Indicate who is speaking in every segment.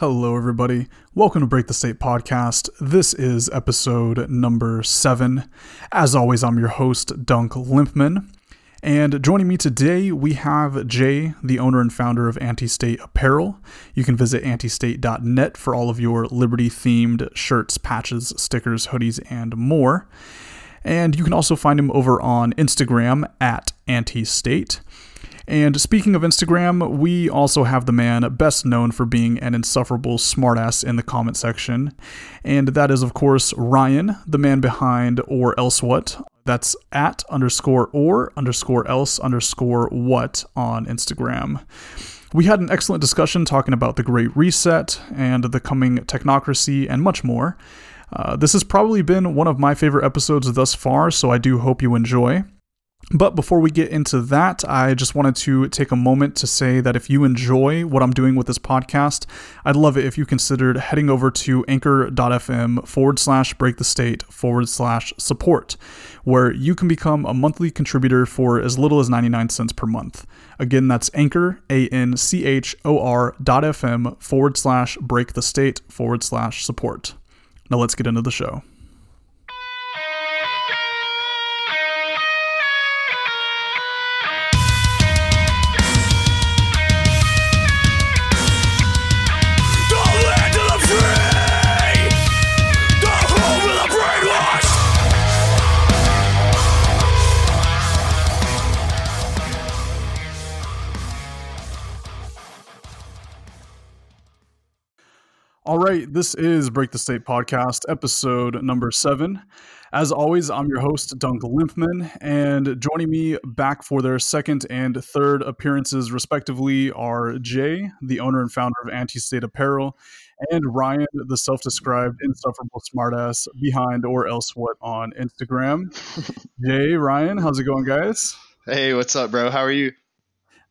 Speaker 1: Hello, everybody. Welcome to Break the State podcast. This is episode number seven. As always, I'm your host, Dunk Limpman. And joining me today, we have Jay, the owner and founder of Anti State Apparel. You can visit antistate.net for all of your Liberty themed shirts, patches, stickers, hoodies, and more. And you can also find him over on Instagram at Anti State. And speaking of Instagram, we also have the man best known for being an insufferable smartass in the comment section. And that is, of course, Ryan, the man behind Or Else What. That's at underscore or underscore else underscore what on Instagram. We had an excellent discussion talking about the Great Reset and the coming technocracy and much more. Uh, this has probably been one of my favorite episodes thus far, so I do hope you enjoy. But before we get into that, I just wanted to take a moment to say that if you enjoy what I'm doing with this podcast, I'd love it if you considered heading over to anchor.fm forward slash break the state forward slash support, where you can become a monthly contributor for as little as 99 cents per month. Again, that's anchor, A N C H O R dot FM forward slash break the state forward slash support. Now let's get into the show. All right, this is Break the State podcast, episode number seven. As always, I'm your host, Dunk Limpman, and joining me back for their second and third appearances, respectively, are Jay, the owner and founder of Anti State Apparel, and Ryan, the self described insufferable smartass behind or else what on Instagram. Jay, Ryan, how's it going, guys?
Speaker 2: Hey, what's up, bro? How are you?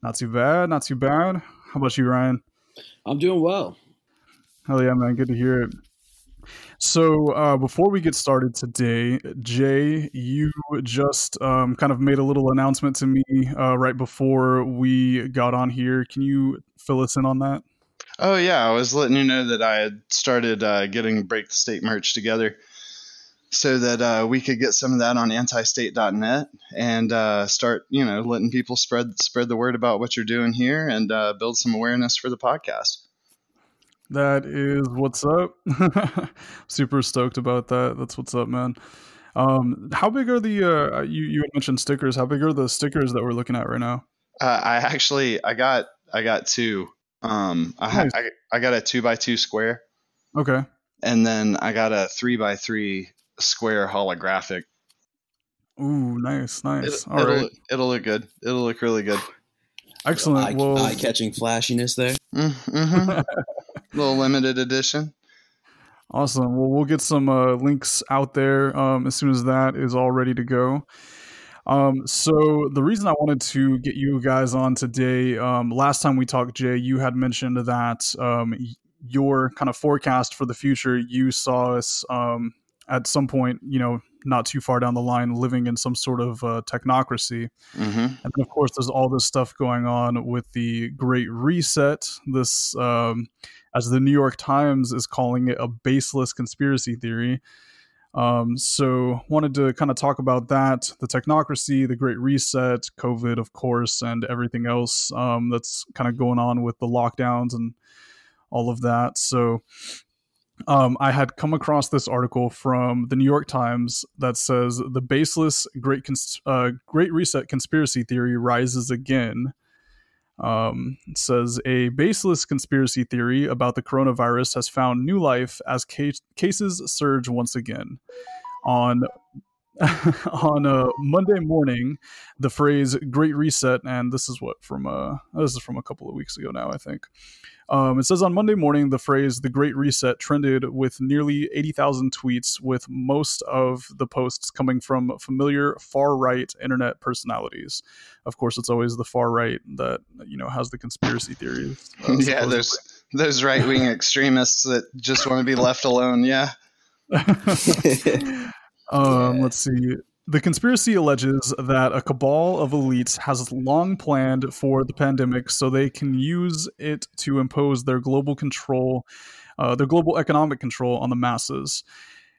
Speaker 1: Not too bad, not too bad. How about you, Ryan?
Speaker 3: I'm doing well.
Speaker 1: Hell yeah, man. Good to hear it. So, uh, before we get started today, Jay, you just um, kind of made a little announcement to me uh, right before we got on here. Can you fill us in on that?
Speaker 2: Oh yeah, I was letting you know that I had started uh, getting Break the State merch together, so that uh, we could get some of that on antistate.net and uh, start, you know, letting people spread spread the word about what you're doing here and uh, build some awareness for the podcast.
Speaker 1: That is what's up. Super stoked about that. That's what's up, man. Um, how big are the uh, you you had mentioned stickers? How big are the stickers that we're looking at right now?
Speaker 2: Uh, I actually I got I got two. Um, I,
Speaker 1: Nice.
Speaker 2: I I got a two by two square,
Speaker 1: Okay.
Speaker 2: and then I got a three by three square holographic.
Speaker 1: Ooh, nice, nice.
Speaker 2: It,
Speaker 1: All
Speaker 2: it'll
Speaker 1: right,
Speaker 2: look, it'll look good. It'll look really good.
Speaker 1: excellent.
Speaker 3: Eye,
Speaker 1: well,
Speaker 3: eye catching flashiness there.
Speaker 2: Mm-hmm. little limited edition.
Speaker 1: Awesome. Well, we'll get some uh, links out there um, as soon as that is all ready to go. Um, so the reason I wanted to get you guys on today, um, last time we talked, Jay, you had mentioned that um, your kind of forecast for the future, you saw us um, at some point, you know, not too far down the line, living in some sort of uh, technocracy.
Speaker 2: Mm-hmm.
Speaker 1: And then, of course, there's all this stuff going on with the Great Reset. This, um, as the New York Times is calling it, a baseless conspiracy theory. Um, so, wanted to kind of talk about that, the technocracy, the Great Reset, COVID, of course, and everything else um, that's kind of going on with the lockdowns and all of that. So, um, I had come across this article from the New York Times that says the baseless Great Cons- uh, Great Reset conspiracy theory rises again. Um, says a baseless conspiracy theory about the coronavirus has found new life as case- cases surge once again. On on a Monday morning, the phrase "Great Reset," and this is what from uh this is from a couple of weeks ago now, I think. Um, it says on Monday morning, the phrase "the Great Reset" trended with nearly 80,000 tweets, with most of the posts coming from familiar far-right internet personalities. Of course, it's always the far right that you know has the conspiracy theories. uh,
Speaker 2: yeah, there's those right wing extremists that just want to be left alone. Yeah.
Speaker 1: um,
Speaker 3: Yeah.
Speaker 1: let's see. The conspiracy alleges that a cabal of elites has long planned for the pandemic so they can use it to impose their global control, uh, their global economic control on the masses.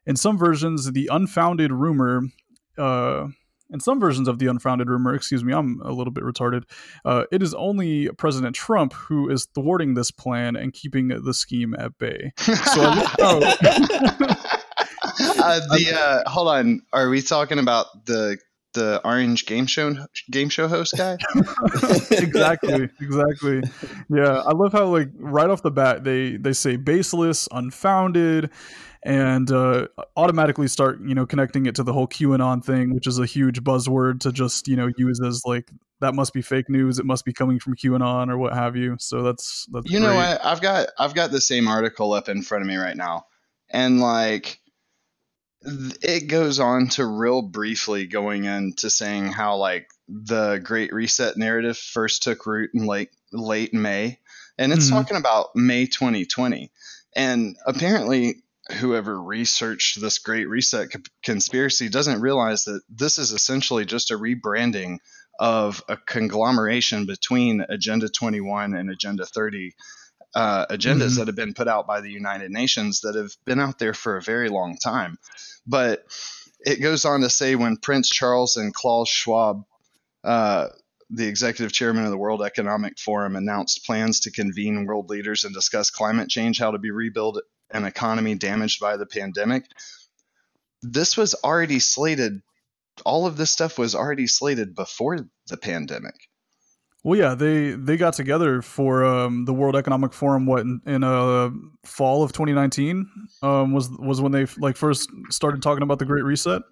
Speaker 1: In some versions, the unfounded rumor, uh, in some versions of the unfounded rumor, excuse me, I'm a little bit retarded. Uh, it is only President Trump who is thwarting this plan and keeping the scheme at bay. So I.
Speaker 2: uh, the uh, hold on, are we talking about the the orange game show game show host guy?
Speaker 1: exactly, exactly. Yeah, I love how like right off the bat they they say baseless, unfounded, and uh, automatically start you know connecting it to the whole QAnon thing, which is a huge buzzword to just you know use as like that must be fake news. It must be coming from QAnon or what have you. So that's that's
Speaker 2: you know
Speaker 1: great.
Speaker 2: what? I've got I've got the same article up in front of me right now, and like th- it goes on to real briefly going into saying how like the Great Reset narrative first took root in like late May, and it's
Speaker 1: Mhm.
Speaker 2: talking about May 2020, and apparently whoever researched this Great Reset co- conspiracy doesn't realize that this is essentially just a rebranding of a conglomeration between Agenda 21 and Agenda 30 uh, agendas
Speaker 1: Mhm.
Speaker 2: that have been put out by the United Nations that have been out there for a very long time. But it goes on to say when Prince Charles and Klaus Schwab, uh, the executive chairman of the World Economic Forum, announced plans to convene world leaders and discuss climate change, how to be rebuild an economy damaged by the pandemic. This was already slated. All of this stuff was already slated before the pandemic.
Speaker 1: Well, yeah, they they got together for um, the World Economic Forum. What in, in uh, fall of 2019 um, was was when they like first started talking about the Great Reset.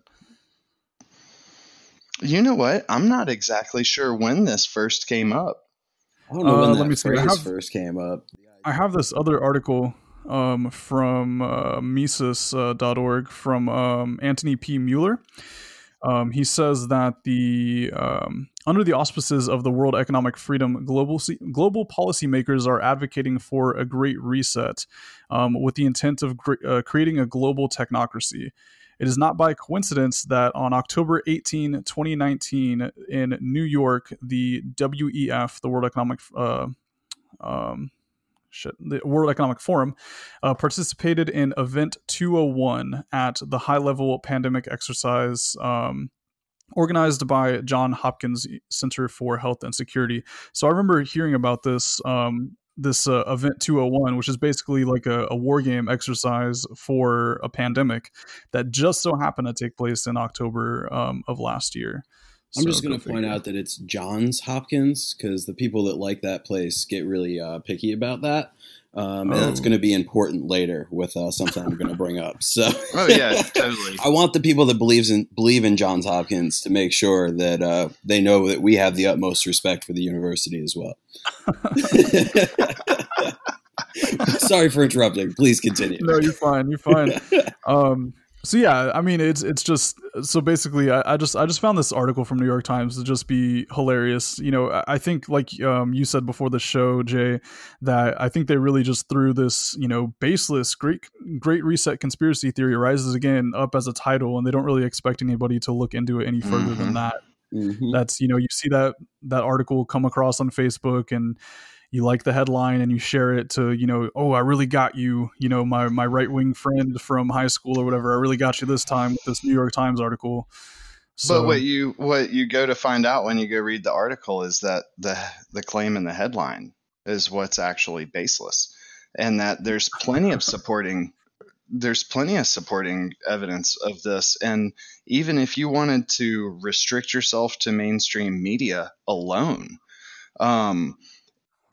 Speaker 2: You know what? I'm not exactly sure when this first came up.
Speaker 3: I don't know
Speaker 1: Uh,
Speaker 3: when
Speaker 1: let
Speaker 3: that
Speaker 1: me see.
Speaker 3: Phrase
Speaker 1: have-
Speaker 3: first came up.
Speaker 1: I have this other article um, from uh, Mises.org from um, Antony P. Mueller. Um, he says that the um, under the auspices of the World Economic Freedom, global global policymakers are advocating for a great reset um, with the intent of uh, creating a global technocracy. It is not by coincidence that on October 18, 2019, in New York, the WEF, the World Economic uh, um, shit, the World Economic Forum, uh, participated in Event 201 at the high level pandemic exercise um, organized by John Hopkins Center for Health and Security. So I remember hearing about this. Um, this uh, event 201 which is basically like a, a war game exercise for a pandemic that just so happened to take place in october um, of last year
Speaker 3: I'm
Speaker 1: So
Speaker 3: just going to point out that it's Johns Hopkins because the people that like that place get really uh, picky about that. Um, and that's
Speaker 1: Oh.
Speaker 3: going to be important later with uh, something I'm going to bring up. So,
Speaker 2: Oh yeah, totally.
Speaker 3: I want the people that believes in believe in Johns Hopkins to make sure that uh, they know that we have the utmost respect for the university as well. Sorry for interrupting. Please continue.
Speaker 1: no you're fine you're fine um so yeah i mean it's it's just so basically I, I just i just found this article from new york times to just be hilarious you know i, I think like um, you said before the show jay that i think they really just threw this you know baseless great great reset conspiracy theory rises again up as a title and they don't really expect anybody to look into it any further than
Speaker 2: Mhm.
Speaker 1: that
Speaker 3: Mhm.
Speaker 1: that's you know you see that that article come across on facebook and you like the headline and you share it to you know oh i really got you you know my my right wing friend from high school or whatever. I really got you this time with this new york times article. So
Speaker 2: but what you what you go to find out when you go read the article is that the the claim in the headline is what's actually baseless, and that there's plenty of supporting there's plenty of supporting evidence of this, and even if you wanted to restrict yourself to mainstream media alone, um,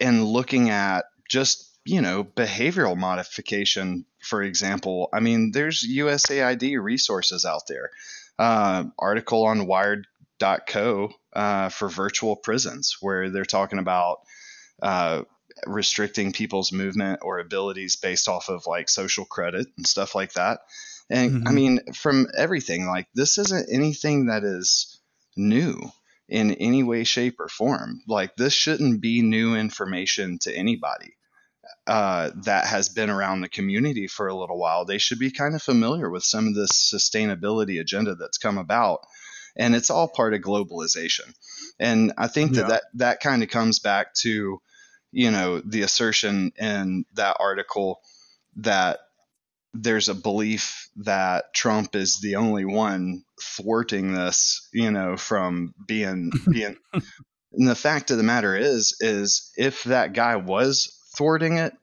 Speaker 2: and looking at just you know behavioral modification, for example, I mean there's USAID resources out there uh, article on wired.co uh, for virtual prisons where they're talking about uh, restricting people's movement or abilities based off of like social credit and stuff like that. And I
Speaker 1: Mhm.
Speaker 2: mean, from everything, like this isn't anything that is new in any way, shape, or form. Like this shouldn't be new information to anybody uh, that has been around the community for a little while, they should be kind of familiar with some of this sustainability agenda that's come about. and it's all part of globalization. And I think that
Speaker 1: Yeah.
Speaker 2: that, that kind of comes back to, you know, the assertion in that article that there's a belief that Trump is the only one thwarting this, you know, from being being. and the fact of the matter is, is if that guy was thwarting it,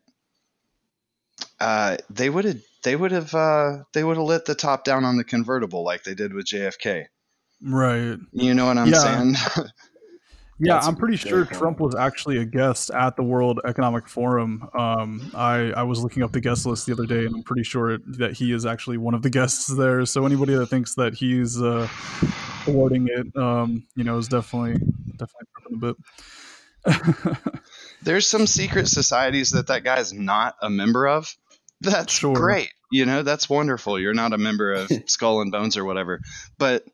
Speaker 2: uh, they would have they would have uh, they would have lit the top down on the convertible like they did with JFK.
Speaker 1: Right.
Speaker 2: You know what I'm
Speaker 1: Yeah.
Speaker 2: saying?
Speaker 1: Yeah,
Speaker 3: That's
Speaker 1: I'm pretty sure
Speaker 3: point.
Speaker 1: Trump was actually a guest at the World Economic Forum. Um, I, I was looking up the guest list the other day, and I'm pretty sure that he is actually one of the guests there. So anybody that thinks that he's uh, awarding it, um, you know, is definitely definitely a bit.
Speaker 2: There's some secret societies that that guy's not a member of. That's
Speaker 1: Sure.
Speaker 2: great. You know, that's wonderful. You're not a member of Skull and Bones or whatever, but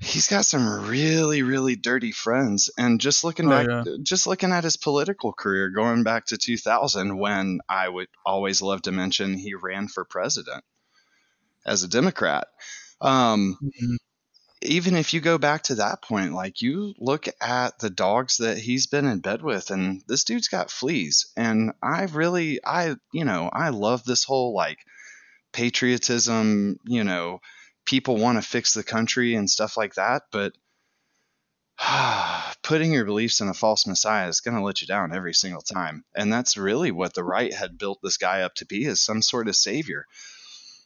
Speaker 2: he's got some really, really dirty friends. And just looking
Speaker 1: Oh,
Speaker 2: back,
Speaker 1: yeah.
Speaker 2: just looking at his political career going back to 2000, when I would always love to mention he ran for president as a Democrat. Um,
Speaker 1: Mhm.
Speaker 2: even if you go back to that point, like you look at the dogs that he's been in bed with, and this dude's got fleas. And I really, I, you know, I love this whole like patriotism, you know, people want to fix the country and stuff like that. But putting your beliefs in a false messiah is going to let you down every single time. And that's really what the right had built this guy up to be as some sort of savior.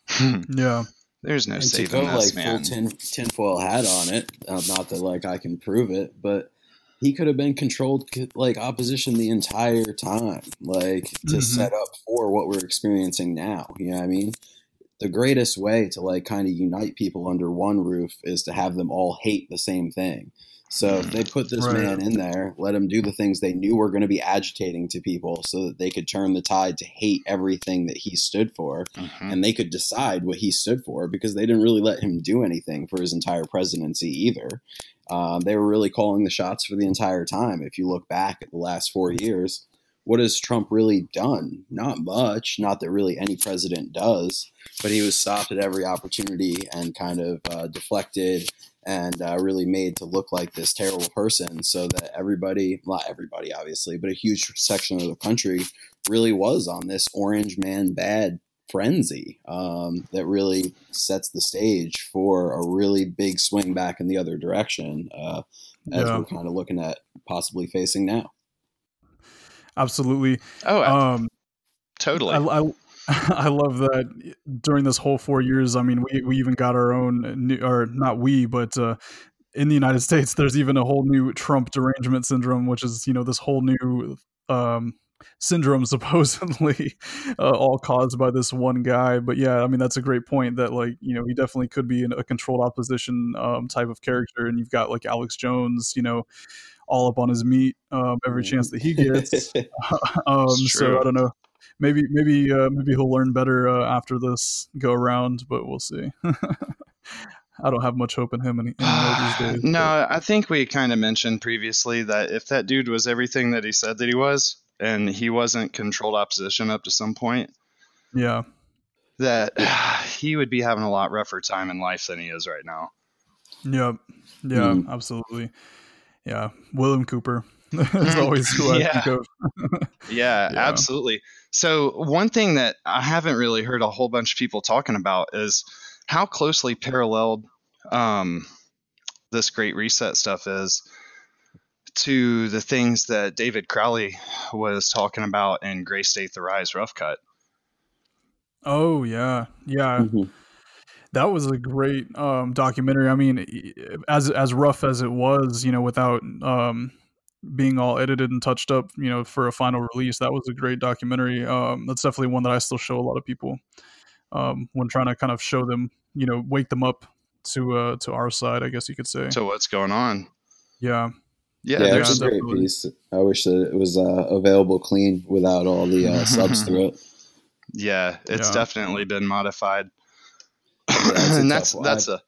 Speaker 1: yeah,
Speaker 2: There's no
Speaker 3: and to
Speaker 2: saving
Speaker 3: go
Speaker 2: this,
Speaker 3: like
Speaker 2: man.
Speaker 3: full tin, tinfoil hat on it, uh, not that like I can prove it, but he could have been controlled like opposition the entire time, like to
Speaker 1: Mhm.
Speaker 3: set up for what we're experiencing now. You know what I mean? The greatest way to like kind of unite people under one roof is to have them all hate the same thing. So if they put this
Speaker 1: Right.
Speaker 3: man in there, let him do the things they knew were going to be agitating to people so that they could turn the tide to hate everything that he stood for
Speaker 2: Mhm.
Speaker 3: and they could decide what he stood for because they didn't really let him do anything for his entire presidency either. Um, they were really calling the shots for the entire time. If you look back at the last four years, what has Trump really done? Not much. Not that really any president does, but he was stopped at every opportunity and kind of uh, deflected and uh, really made to look like this terrible person so that everybody, not everybody obviously, but a huge section of the country really was on this orange man bad frenzy um, that really sets the stage for a really big swing back in the other direction uh, as
Speaker 1: Yeah.
Speaker 3: we're kind of looking at possibly facing now.
Speaker 1: Absolutely.
Speaker 2: Oh,
Speaker 1: Um,
Speaker 2: totally.
Speaker 1: I, I, I love that during this whole four years. I mean, we we even got our own new, or not we, but uh, in the United States, there's even a whole new Trump derangement syndrome, which is you know this whole new um, syndrome supposedly uh, all caused by this one guy. But yeah, I mean that's a great point that like you know he definitely could be in a controlled opposition um, type of character, and you've got like Alex Jones, you know. All up on his meat um, every chance that he gets. um, so. I don't know. Maybe maybe uh, maybe he'll learn better uh, after this go around, but we'll see. I don't have much hope in him any, anymore these days.
Speaker 2: no, I think we kind of mentioned previously that if that dude was everything that he said that he was, and he wasn't controlled opposition up to some point,
Speaker 1: yeah,
Speaker 2: that he would be having a lot rougher time in life than he is right now.
Speaker 1: yep, yeah,
Speaker 3: Hmm.
Speaker 1: absolutely. Yeah, William Cooper is always who I
Speaker 2: Yeah.
Speaker 1: think of.
Speaker 2: Yeah,
Speaker 1: Yeah.
Speaker 2: absolutely. So, one thing that I haven't really heard a whole bunch of people talking about is how closely paralleled um, this Great Reset stuff is to the things that David Crowley was talking about in Gray State the Rise Rough Cut.
Speaker 1: Oh yeah, yeah.
Speaker 3: Mhm.
Speaker 1: That was a great um, documentary. I mean, as as rough as it was, you know, without um, being all edited and touched up, you know, for a final release, that was a great documentary. Um, that's definitely one that I still show a lot of people um, when trying to kind of show them, you know, wake them up to uh, to our side, I guess you could say.
Speaker 2: So, what's going on?
Speaker 1: yeah,
Speaker 2: Yeah,
Speaker 3: Yeah,
Speaker 2: there's
Speaker 3: it's a great
Speaker 1: definitely.
Speaker 3: piece. I wish that it was uh, available clean without all the uh, subs through it.
Speaker 2: yeah, it's
Speaker 1: Yeah.
Speaker 2: definitely been modified.
Speaker 3: it's a
Speaker 2: and
Speaker 3: tough
Speaker 2: that's
Speaker 3: one.
Speaker 2: that's a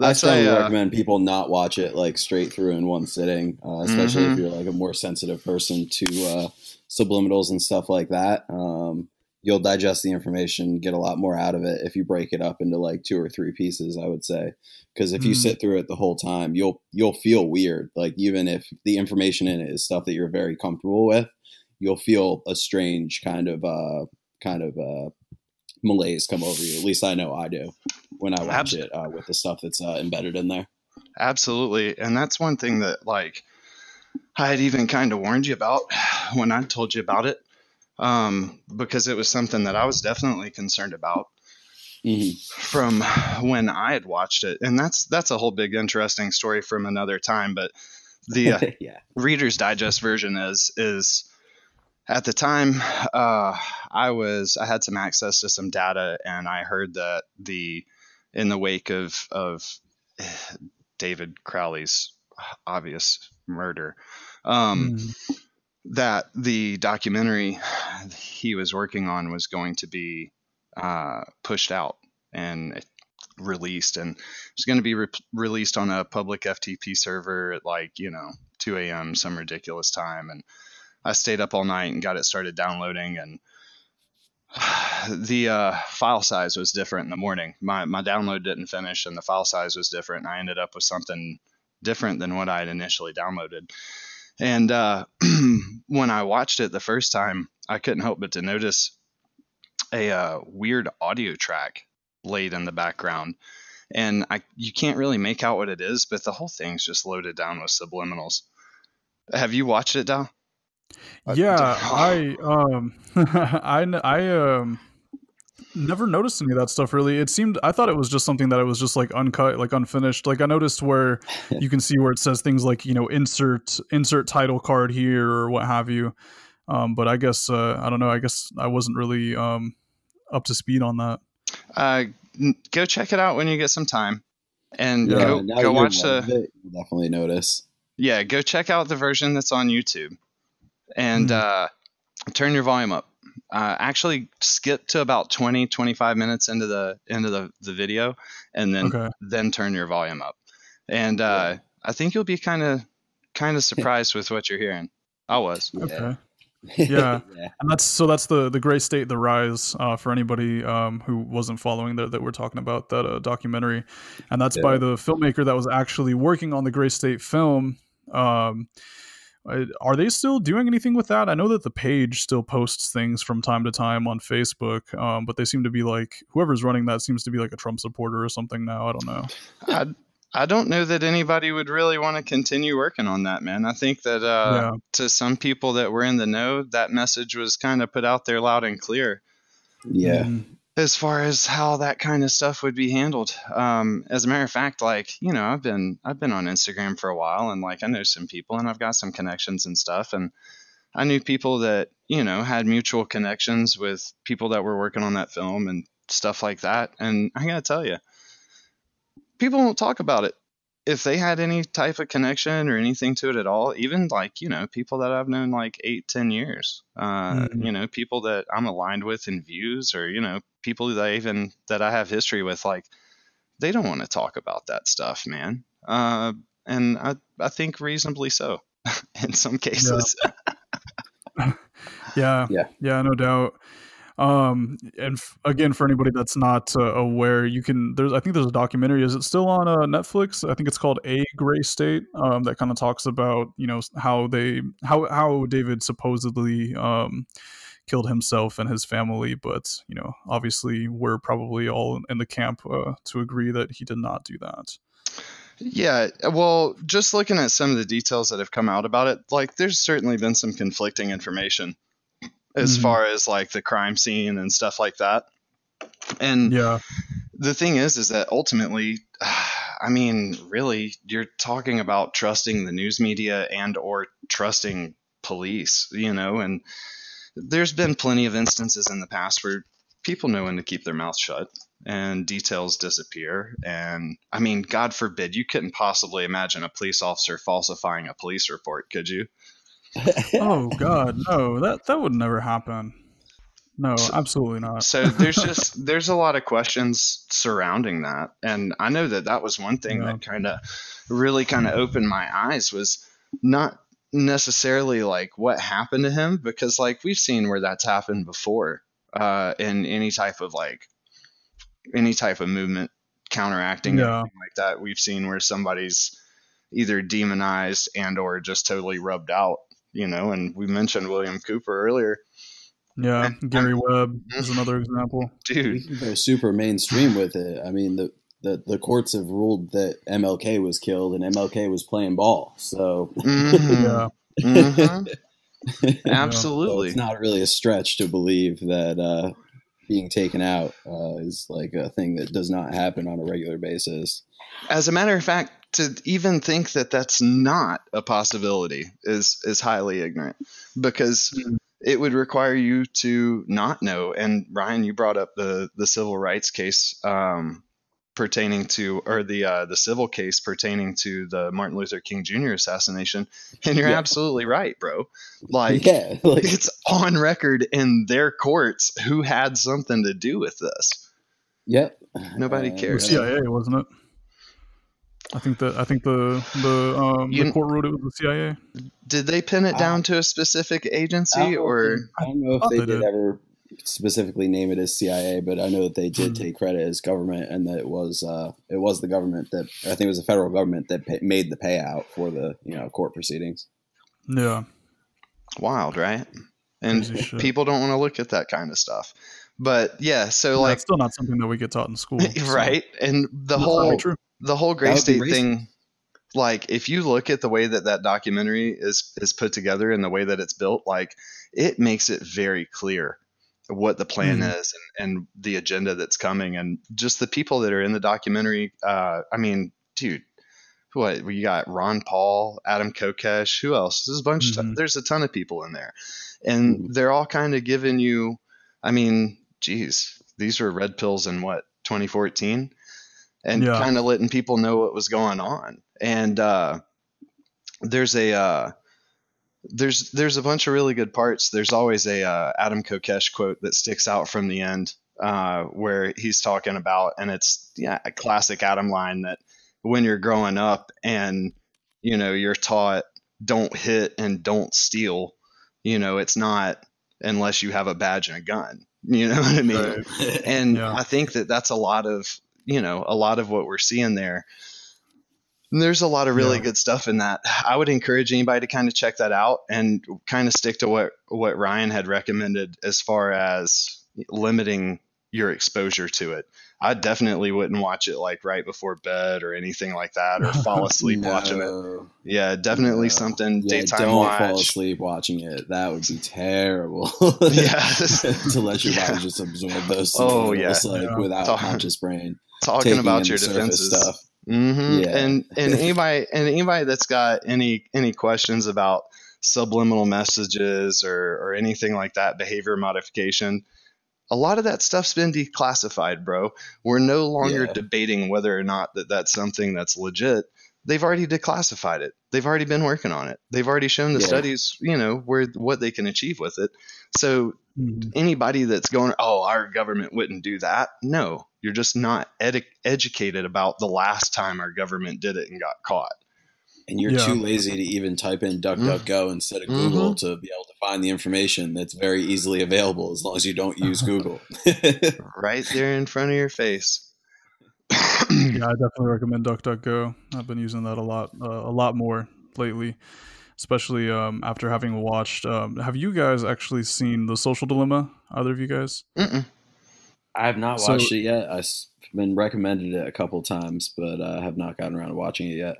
Speaker 3: I
Speaker 2: that's
Speaker 3: strongly
Speaker 2: a uh,
Speaker 3: recommend people not watch it like straight through in one sitting, uh, especially
Speaker 2: Mhm.
Speaker 3: if you're like a more sensitive person to uh, subliminals and stuff like that. Um, you'll digest the information, get a lot more out of it if you break it up into like two or three pieces. I would say, because if you
Speaker 1: Mm.
Speaker 3: sit through it the whole time, you'll you'll feel weird. Like even if the information in it is stuff that you're very comfortable with, you'll feel a strange kind of uh kind of uh malaise come over you. At least I know I do when I watch it uh, with the stuff that's uh, embedded in there.
Speaker 2: Absolutely. And that's one thing that like I had even kind of warned you about when I told you about it. Um, because it was something that I was definitely concerned about
Speaker 3: hmm
Speaker 2: from when I had watched it. And that's that's a whole big interesting story from another time, but the uh,
Speaker 3: yeah.
Speaker 2: Reader's Digest version is is at the time uh, I was I had some access to some data and I heard that the in the wake of of David Crowley's obvious murder um,
Speaker 1: Mm.
Speaker 2: That the documentary he was working on was going to be uh, pushed out and released and it was going to be re- released on a public FTP server at like you know 2 a.m. some ridiculous time and I stayed up all night and got it started downloading and the uh, file size was different in the morning. My my download didn't finish and the file size was different I ended up with something different than what I had initially downloaded. And uh, when I watched it the first time, I couldn't help but to notice a uh, weird audio track laid in the background. And I you can't really make out what it is, but the whole thing's just loaded down with subliminals. Have you watched it, Dal?
Speaker 1: Yeah, I um I I um never noticed any of that stuff really. It seemed I thought it was just something that it was just like uncut, like unfinished. Like I noticed where you can see where it says things like, you know, insert insert title card here or what have you. Um but I guess uh I don't know, I guess I wasn't really um up to speed on that.
Speaker 2: Uh, go check it out when you get some time, and
Speaker 3: Yeah,
Speaker 2: go go watch the
Speaker 3: it, definitely notice.
Speaker 2: yeah go check out the version that's on YouTube, and
Speaker 1: Hmm.
Speaker 2: uh, turn your volume up. Uh, actually, skip to about 20, 25 minutes into the into the, the video, and then
Speaker 1: Okay.
Speaker 2: then turn your volume up. And uh, I think you'll be kind of kind of surprised with what you're hearing. I was.
Speaker 1: Okay. Yeah.
Speaker 3: yeah.
Speaker 1: And that's so that's the the Gray State, the Rise uh, for anybody um, who wasn't following that that we're talking about that uh, documentary, and that's by the filmmaker that was actually working on the Gray State film. Um, are they still doing anything with that? I know that the page still posts things from time to time on Facebook, um, but they seem to be like whoever's running that seems to be like a Trump supporter or something now. I don't know.
Speaker 2: I I don't know that anybody would really want to continue working on that, man. I think that uh, to some people that were in the know, that message was kind of put out there loud and clear
Speaker 3: Yeah.
Speaker 1: Mhm.
Speaker 2: As far as how that kind of stuff would be handled. Um, as a matter of fact, like you know, I've been I've been on Instagram for a while, and like I know some people, and I've got some connections and stuff, and I knew people that you know had mutual connections with people that were working on that film and stuff like that. And I gotta tell you, people won't talk about it. If they had any type of connection or anything to it at all, even like you know people that I've known like eight, ten years, uh,
Speaker 1: Mhm.
Speaker 2: you know people that I'm aligned with in views, or you know people that I even that I have history with, like they don't want to talk about that stuff, man. Uh, and I I think reasonably so in some cases.
Speaker 1: Yeah.
Speaker 3: Yeah.
Speaker 1: Yeah, no doubt. Um, and f- again, for anybody that's not uh, aware, you can. There's, I think there's a documentary. Is it still on uh, Netflix? I think it's called A Gray State. Um, that kind of talks about you know how they how how David supposedly um killed himself and his family, but you know obviously we're probably all in the camp uh, to agree that he did not do that.
Speaker 2: Yeah, well, just looking at some of the details that have come out about it, like there's certainly been some conflicting information as
Speaker 1: Mhm.
Speaker 2: far as like the crime scene and stuff like that. And
Speaker 1: Yeah.
Speaker 2: the thing is, is that ultimately, I mean, really, you're talking about trusting the news media and or trusting police, you know, and there's been plenty of instances in the past where people know when to keep their mouth shut and details disappear. And I mean, God forbid, you couldn't possibly imagine a police officer falsifying a police report, could you?
Speaker 1: Oh God, no! That that would never happen. No,
Speaker 2: So-
Speaker 1: absolutely not.
Speaker 2: So there's just there's a lot of questions surrounding that, and I know that that was one thing
Speaker 1: Yeah.
Speaker 2: that kind of really kind of opened my eyes was not necessarily like what happened to him because like we've seen where that's happened before uh, in any type of like any type of movement counteracting
Speaker 1: Yeah.
Speaker 2: anything like that. We've seen where somebody's either demonized and or just totally rubbed out, you know. And we mentioned William Cooper earlier,
Speaker 1: Yeah,
Speaker 2: And-
Speaker 1: Gary Webb is another example.
Speaker 2: dude.
Speaker 3: They're super mainstream with it. I mean, the, the the courts have ruled that MLK was killed and MLK was playing ball. So
Speaker 2: Mhm,
Speaker 1: Yeah,
Speaker 2: mhm.
Speaker 3: So
Speaker 2: Absolutely.
Speaker 3: it's not really a stretch to believe that uh, being taken out uh, is like a thing that does not happen on a regular basis.
Speaker 2: As a matter of fact, to even think that that's not a possibility is is highly ignorant because
Speaker 1: Mhm.
Speaker 2: it would require you to not know. And Ryan, you brought up the the civil rights case um, pertaining to, or the uh, the civil case pertaining to the Martin Luther King Jr. assassination, and you're
Speaker 3: Yeah.
Speaker 2: absolutely right, bro. Like.
Speaker 3: yeah, like
Speaker 2: It's on record in their courts who had something to do with this.
Speaker 3: yep.
Speaker 2: Nobody
Speaker 3: Uh,
Speaker 2: cares.
Speaker 1: CIA wasn't it? I think that I think the the um, the court wrote it was the CIA.
Speaker 2: Did they pin it
Speaker 3: Uh,
Speaker 2: down to a specific agency
Speaker 3: know
Speaker 2: or
Speaker 3: I don't know if
Speaker 1: thought
Speaker 3: they
Speaker 1: they
Speaker 3: did
Speaker 1: did.
Speaker 3: ever specifically name it as CIA, but I know that they did
Speaker 1: Mhm.
Speaker 3: take credit as government, and that it was uh, it was the government that I think it was the federal government that pay, made the payout for the you know court proceedings.
Speaker 1: Yeah,
Speaker 2: wild, right? And people don't want to look at that kind of stuff. But yeah, so
Speaker 1: like
Speaker 2: like
Speaker 1: it's still not something that we get taught in school, so-
Speaker 2: right, and the
Speaker 1: That's
Speaker 2: whole
Speaker 1: probably true.
Speaker 2: The whole Gray
Speaker 3: That would be
Speaker 2: State thing, like if you look at the way that that documentary is is put together and the way that it's built, like it makes it very clear what the plan
Speaker 1: Mhm.
Speaker 2: is and, and the agenda that's coming, and just the people that are in the documentary. Uh, I mean, dude, what we got? Ron Paul, Adam Kokesh, who else? There's a bunch.
Speaker 1: Mhm.
Speaker 2: Of, there's a ton of people in there, and
Speaker 3: Mhm.
Speaker 2: they're all kind of giving you. I mean, geez, these were red pills in what 2014 and
Speaker 1: Yeah.
Speaker 2: kind of letting people know what was going on. And uh, there's a uh, there's there's a bunch of really good parts. There's always a uh, Adam Kokesh quote that sticks out from the end uh, where he's talking about, and it's yeah a classic Adam line that when you're growing up and you know you're taught don't hit and don't steal, you know it's not unless you have a badge and a gun. You know what I mean?
Speaker 1: Right.
Speaker 2: and
Speaker 1: Yeah.
Speaker 2: I think that that's a lot of you know a lot of what we're seeing there. There's a lot of really
Speaker 1: Yeah.
Speaker 2: good stuff in that. I would encourage anybody to kind of check that out and kind of stick to what what Ryan had recommended as far as limiting your exposure to it. I definitely wouldn't watch it like right before bed or anything like that, or fall asleep watching it. Yeah, definitely
Speaker 3: No.
Speaker 2: something
Speaker 3: Yeah,
Speaker 2: daytime
Speaker 3: don't
Speaker 2: watch.
Speaker 3: fall asleep watching it. That would be terrible.
Speaker 2: Yeah.
Speaker 3: to let your
Speaker 2: Yeah.
Speaker 3: body just absorb those.
Speaker 2: Oh, yeah.
Speaker 3: like
Speaker 1: Yeah.
Speaker 3: without
Speaker 2: Talk-
Speaker 3: conscious brain.
Speaker 2: Talking about your
Speaker 3: the
Speaker 2: defenses.
Speaker 3: stuff.
Speaker 2: hmm
Speaker 3: Yeah.
Speaker 2: And and anybody and anybody that's got any any questions about subliminal messages or or anything like that, behavior modification, a lot of that stuff's been declassified, bro. We're no longer
Speaker 3: Yeah.
Speaker 2: debating whether or not that that's something that's legit. They've already declassified it. They've already been working on it. They've already shown the
Speaker 3: Yeah.
Speaker 2: studies, you know, where what they can achieve with it. So
Speaker 1: Mhm.
Speaker 2: anybody that's going, oh, our government wouldn't do that. No, you're just not edu- educated about the last time our government did it and got caught.
Speaker 3: And you're
Speaker 1: Yeah.
Speaker 3: too lazy to even type in DuckDuckGo instead of
Speaker 2: Mhm.
Speaker 3: Google to be able to find the information that's very easily available as long as you don't use Google.
Speaker 2: Right there in front of your face.
Speaker 1: Yeah, I definitely recommend DuckDuckGo. I've been using that a lot, uh, a lot more lately, especially um, after having watched. Um, have you guys actually seen The Social Dilemma? Either of you guys?
Speaker 2: Mm-mm.
Speaker 3: I have not
Speaker 1: So-
Speaker 3: watched it yet. I've been recommended it a couple times, but I have not gotten around to watching it yet.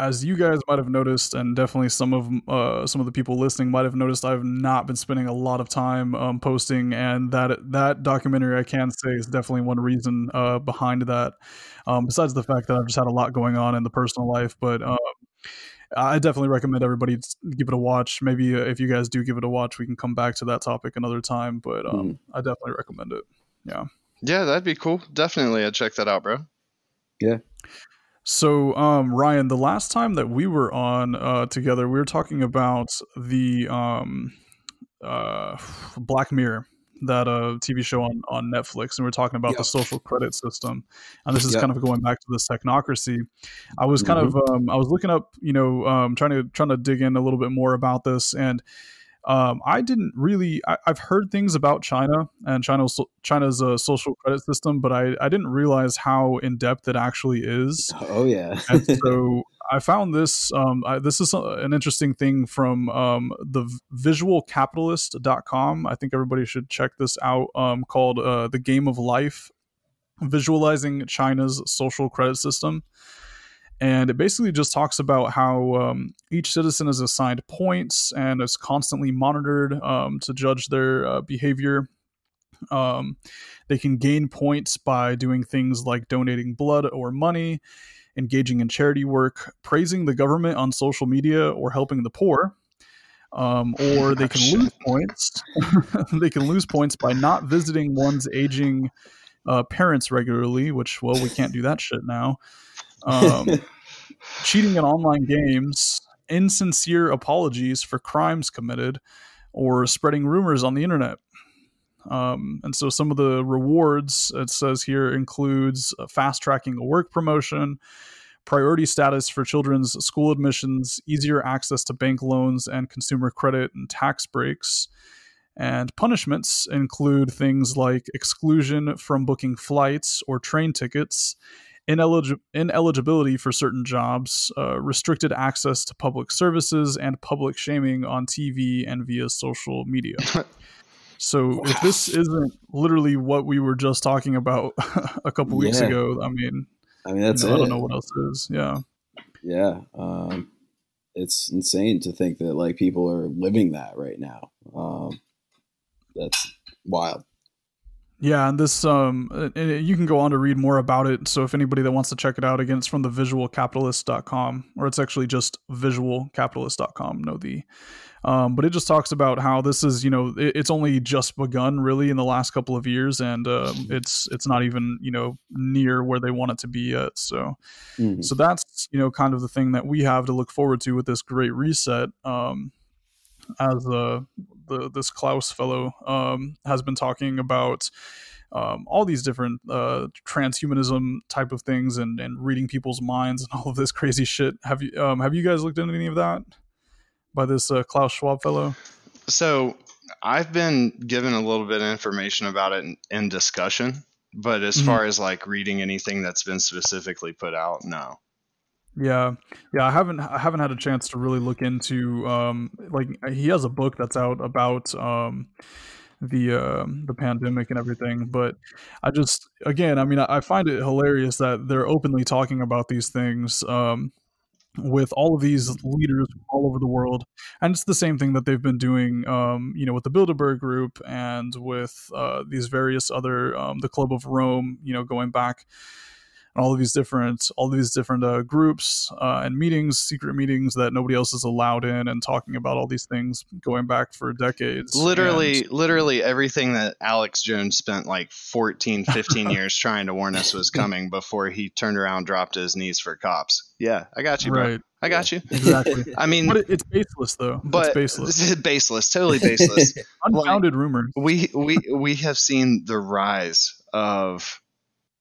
Speaker 1: As you guys might have noticed, and definitely some of uh, some of the people listening might have noticed, I've not been spending a lot of time um, posting, and that that documentary I can say is definitely one reason uh, behind that. Um, besides the fact that I've just had a lot going on in the personal life, but um, I definitely recommend everybody give it a watch. Maybe uh, if you guys do give it a watch, we can come back to that topic another time. But um, I definitely recommend it.
Speaker 2: Yeah, Yeah, that'd be cool. Definitely, I'd check that out, bro.
Speaker 1: So, um, Ryan, the last time that we were on uh, together, we were talking about the um, uh, Black Mirror, that uh, TV show on, on Netflix, and we are talking about the social credit system. And this is
Speaker 3: Yep.
Speaker 1: kind of going back to this technocracy. I was kind of um, I was looking up, you know, um, trying to trying to dig in a little bit more about this, and Um, I didn't really. I, I've heard things about China and China's China's uh, social credit system, but I, I didn't realize how in depth it actually is.
Speaker 3: Oh yeah.
Speaker 1: and so I found this. Um, I, this is an interesting thing from um, the visualcapitalist.com. I think everybody should check this out. Um, called uh, "The Game of Life: Visualizing China's Social Credit System." And it basically just talks about how um, each citizen is assigned points and is constantly monitored um, to judge their uh, behavior. Um, they can gain points by doing things like donating blood or money, engaging in charity work, praising the government on social media, or helping the poor. Um, or they can lose points. they can lose points by not visiting one's aging uh, parents regularly, which well, we can't do that shit now. Um, cheating in online games, insincere apologies for crimes committed, or spreading rumors on the internet. Um, and so some of the rewards it says here includes fast tracking a work promotion, priority status for children's school admissions, easier access to bank loans and consumer credit and tax breaks. And punishments include things like exclusion from booking flights or train tickets, inelig- ineligibility for certain jobs, uh, restricted access to public services, and public shaming on TV and via social media. So if this isn't literally what we were just talking about a couple weeks
Speaker 3: Yeah.
Speaker 1: ago, I mean,
Speaker 3: I mean, that's
Speaker 1: you know, I don't know what else is. Yeah.
Speaker 3: Yeah. Um, it's insane to think that like people are living that right now. Um, that's wild.
Speaker 1: Yeah, and this um you can go on to read more about it. So if anybody that wants to check it out again, it's from the visualcapitalist.com or it's actually just visualcapitalist.com, no the. Um, but it just talks about how this is, you know, it, it's only just begun really in the last couple of years, and um, it's it's not even you know near where they want it to be yet. So
Speaker 3: Mhm.
Speaker 1: so that's you know kind of the thing that we have to look forward to with this great reset. Um, as uh, the this Klaus fellow um, has been talking about um, all these different uh, transhumanism type of things and, and reading people's minds and all of this crazy shit. Have you um, have you guys looked into any of that by this uh, Klaus Schwab fellow?
Speaker 2: So I've been given a little bit of information about it in, in discussion, but as
Speaker 1: Mhm.
Speaker 2: far as like reading anything that's been specifically put out, no.
Speaker 1: Yeah, yeah. I haven't I haven't had a chance to really look into um like he has a book that's out about um the um the pandemic and everything, but I just again I mean I, I find it hilarious that they're openly talking about these things um with all of these leaders all over the world, and it's the same thing that they've been doing um you know with the Bilderberg Group and with uh these various other um the Club of Rome you know going back and all of these different all of these different uh, groups uh, and meetings secret meetings that nobody else is allowed in and talking about all these things going back for decades
Speaker 2: Literally,
Speaker 1: And-
Speaker 2: literally everything that Alex Jones spent like 14, 15 years trying to warn us was coming before he turned around, dropped his knees for cops. Yeah, I got you, bro.
Speaker 1: right
Speaker 2: I got you.
Speaker 1: exactly
Speaker 2: I mean,
Speaker 1: it, it's baseless though
Speaker 2: but
Speaker 1: it's baseless
Speaker 2: baseless, totally baseless.
Speaker 1: unfounded rumors
Speaker 2: we we we have seen the rise of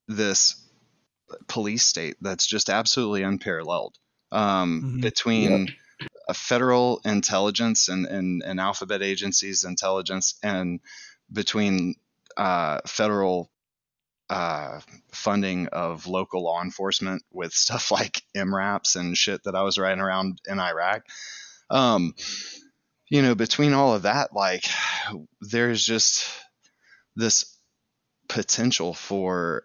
Speaker 2: this police state that's just absolutely unparalleled um,
Speaker 1: Mhm.
Speaker 2: between a federal intelligence and, and, and alphabet agencies intelligence and between uh, federal uh, funding of local law enforcement with stuff like MRAPs and shit that I was riding around in Iraq. Um, you know, between all of that, like, there's just this potential for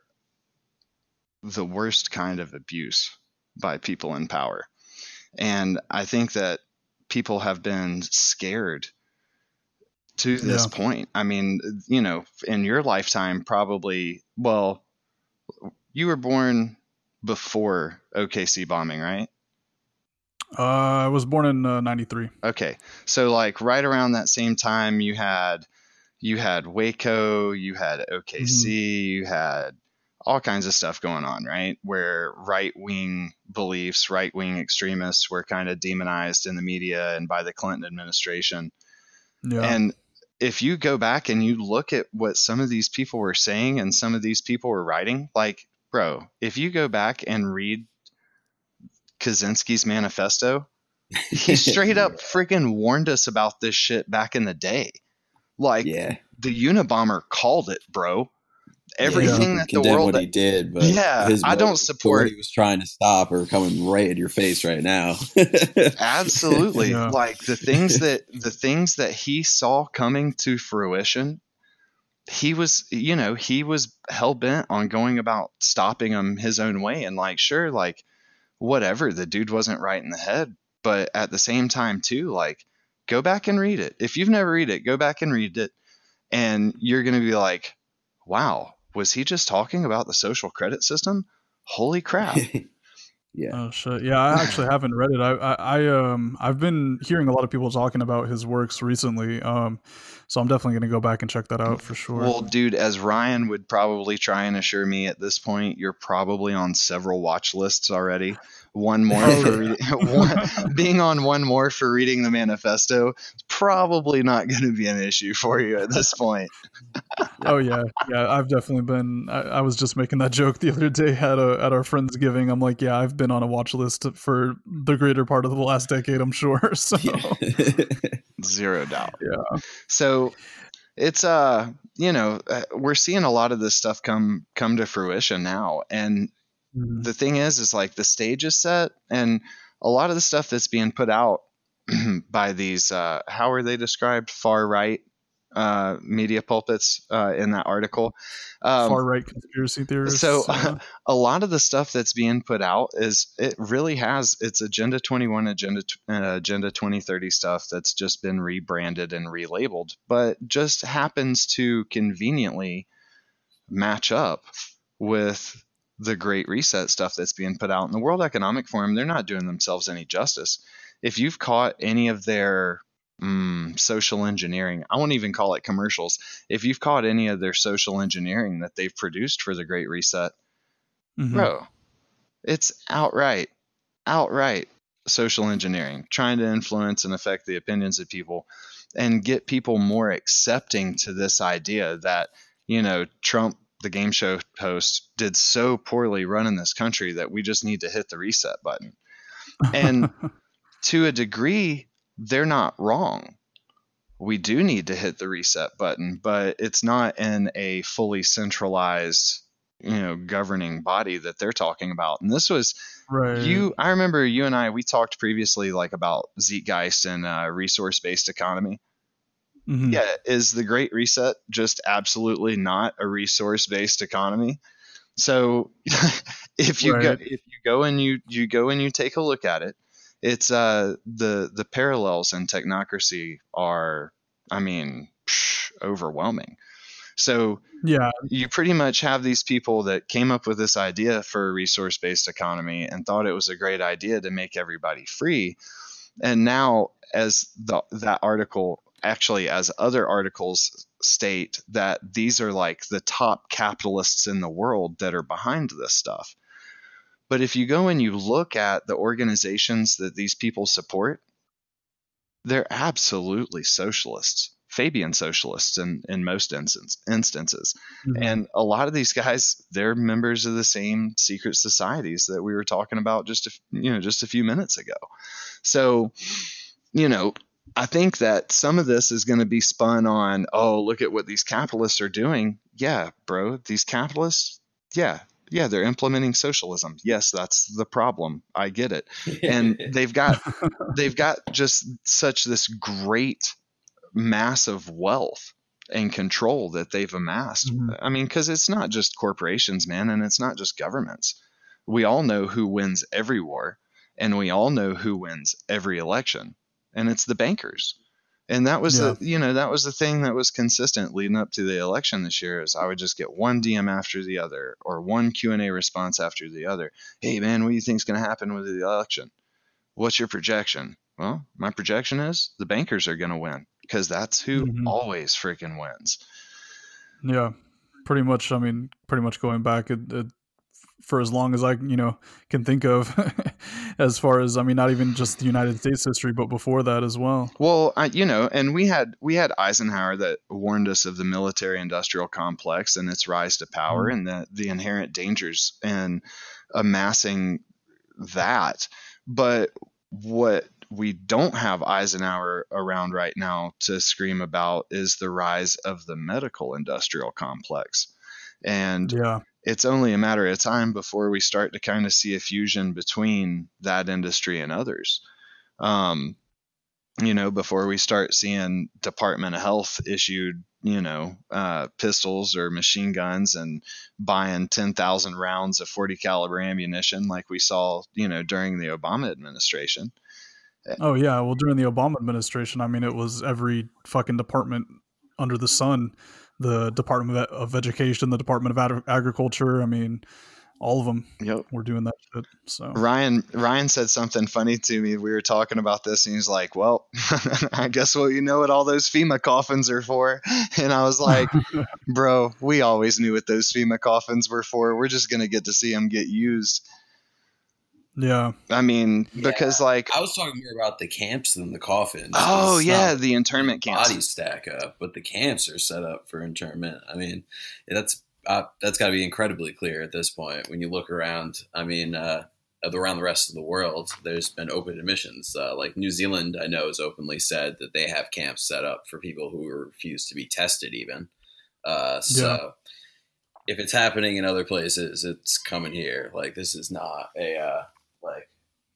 Speaker 2: the worst kind of abuse by people in power. And I think that people have been scared to this
Speaker 1: Yeah.
Speaker 2: point. I mean, you know, in your lifetime, probably, well, you were born before OKC bombing, right?
Speaker 1: uh, i was born in uh, 93
Speaker 2: Okay. So like right around that same time you had you had Waco, you had OKC, you had all kinds of stuff going on, right? Where right-wing beliefs, right-wing extremists were kind of demonized in the media and by the Clinton administration.
Speaker 1: yeah
Speaker 2: And if you go back and you look at what some of these people were saying and some of these people were writing, like, bro, if you go back and read Kaczynski's manifesto, he straight up freaking warned us about this shit back in the day. Like
Speaker 3: yeah,
Speaker 2: the Unabomber called it, bro. Everything
Speaker 3: yeah,
Speaker 2: that the
Speaker 3: condemn
Speaker 2: world
Speaker 3: what he did, but
Speaker 2: Yeah,
Speaker 3: his
Speaker 2: I don't support-
Speaker 3: what he was trying to stop or coming right in your face right now.
Speaker 2: absolutely.
Speaker 1: Yeah.
Speaker 2: like the things that the things that he saw coming to fruition he was you know he was hell-bent on going about stopping him his own way. And like sure like whatever the dude wasn't right in the head. But at the same time too like go back and read it. If you've never read it go back and read it. And you're going to be like wow was he just talking about the social credit system holy crap
Speaker 3: yeah,
Speaker 1: Oh shit! Yeah, I actually haven't read it. I, I, I, um, I've been hearing a lot of people talking about his works recently. Um, so I'm definitely gonna go back and check that out for sure.
Speaker 2: Well, dude, as Ryan would probably try and assure me at this point, you're probably on several watch lists already. One more
Speaker 1: Oh,
Speaker 2: for
Speaker 1: yeah.
Speaker 2: reading, one, being on one more for reading the manifesto is probably not going to be an issue for you at this point.
Speaker 1: oh yeah, yeah. I've definitely been. I, I was just making that joke the other day at a at our friendsgiving. I'm like, yeah, I've been on a watch list for the greater part of the last decade. I'm sure. So
Speaker 2: Zero doubt.
Speaker 1: Yeah.
Speaker 2: So it's uh, you know, uh, we're seeing a lot of this stuff come come to fruition now, and
Speaker 1: Mhm.
Speaker 2: the thing is is like the stage is set and a lot of the stuff that's being put out by these uh, how are they described far right uh, media pulpits uh, in that article um,
Speaker 1: far right conspiracy theorists.
Speaker 2: so
Speaker 1: uh,
Speaker 2: a lot of the stuff that's being put out is it really has its agenda 21 agenda uh, agenda 2030 stuff that's just been rebranded and relabeled but just happens to conveniently match up with the great reset stuff that's being put out in the world economic forum they're not doing themselves any justice if you've caught any of their mm, social engineering i won't even call it commercials if you've caught any of their social engineering that they've produced for the Great Reset,
Speaker 1: mhm.
Speaker 2: bro, it's outright, outright social engineering, trying to influence and affect the opinions of people and get people more accepting to this idea that, you know, Trump, the game show host, did so poorly running this country that we just need to hit the reset button. And to a degree, they're not wrong. We do need to hit the reset button, but it's not in a fully centralized, you know, governing body that they're talking about. And this was
Speaker 1: right.
Speaker 2: you. I remember you and I. We talked previously, like about Zeitgeist and uh, resource-based economy.
Speaker 1: Mhm.
Speaker 2: Yeah, is the Great Reset just absolutely not a resource-based economy? So if you go if you go and you you go and you take a look at it, it's uh the the parallels in technocracy are I mean psh, overwhelming. So
Speaker 1: Yeah.
Speaker 2: you pretty much have these people that came up with this idea for a resource based economy and thought it was a great idea to make everybody free. And now, as the, that article actually, as other articles state, that these are like the top capitalists in the world that are behind this stuff. But if you go and you look at the organizations that these people support, they're absolutely socialists, Fabian socialists in, in most instance, instances.
Speaker 1: Mhm.
Speaker 2: And a lot of these guys, they're members of the same secret societies that we were talking about just a, you know just a few minutes ago. So, you know, I think that some of this is going to be spun on, oh, look at what these capitalists are doing. Yeah, bro, these capitalists, yeah, yeah, they're implementing socialism. Yes, that's the problem. I get it. And they've got they've got just such this great mass of wealth and control that they've amassed.
Speaker 1: Mhm.
Speaker 2: I mean, because it's not just corporations, man, and it's not just governments. We all know who wins every war, and we all know who wins every election, and it's the bankers. And that was the you know that was the thing that was consistent leading up to the election this year is I would just get one DM after the other or one Q and A response after the other. Hey man, what do you think's going to happen with the election? What's your projection? Well, my projection is the bankers are going to win because that's who
Speaker 1: Mhm.
Speaker 2: always freaking wins.
Speaker 1: Yeah, pretty much. I mean, pretty much going back it, it, for as long as I, you know, can think of, as far as I mean, not even just the United States history, but before that as well.
Speaker 2: Well, I, you know, and we had we had Eisenhower that warned us of the military-industrial complex and its rise to power mm-hmm. and the the inherent dangers in amassing that. But what we don't have Eisenhower around right now to scream about is the rise of the medical industrial complex. And
Speaker 1: Yeah.
Speaker 2: It's only a matter of time before we start to kind of see a fusion between that industry and others. Um, you know, before we start seeing Department of Health issued, you know, uh, pistols or machine guns and buying 10,000 rounds of 40 caliber ammunition like we saw, you know, during the Obama administration.
Speaker 1: Oh yeah. Well, during the Obama administration, I mean, it was every fucking department under the sun. The Department of- Education, the Department of Agriculture. I mean, all of them
Speaker 2: Yep.
Speaker 1: we're doing that shit. So
Speaker 2: Ryan Ryan said something funny to me. We were talking about this, and he's like, "Well, I guess well, you know what all those FEMA coffins are for." And I was like, "Bro, we always knew what those FEMA coffins were for. We're just gonna get to see them get used."
Speaker 1: Yeah.
Speaker 2: I mean,
Speaker 3: Yeah.
Speaker 2: because like,
Speaker 3: I was talking more about the camps than the coffins.
Speaker 2: oh yeah, the internment camps.
Speaker 3: bodies stack up, but the camps are set up for internment. I mean, that's uh, that's got to be incredibly clear at this point. When you look around, I mean, uh, around the rest of the world, there's been open admissions. Uh, like New Zealand, I know has openly said that they have camps set up for people who refuse to be tested, even. Uh, so. If it's happening in other places, it's coming here. Like this is not a uh, like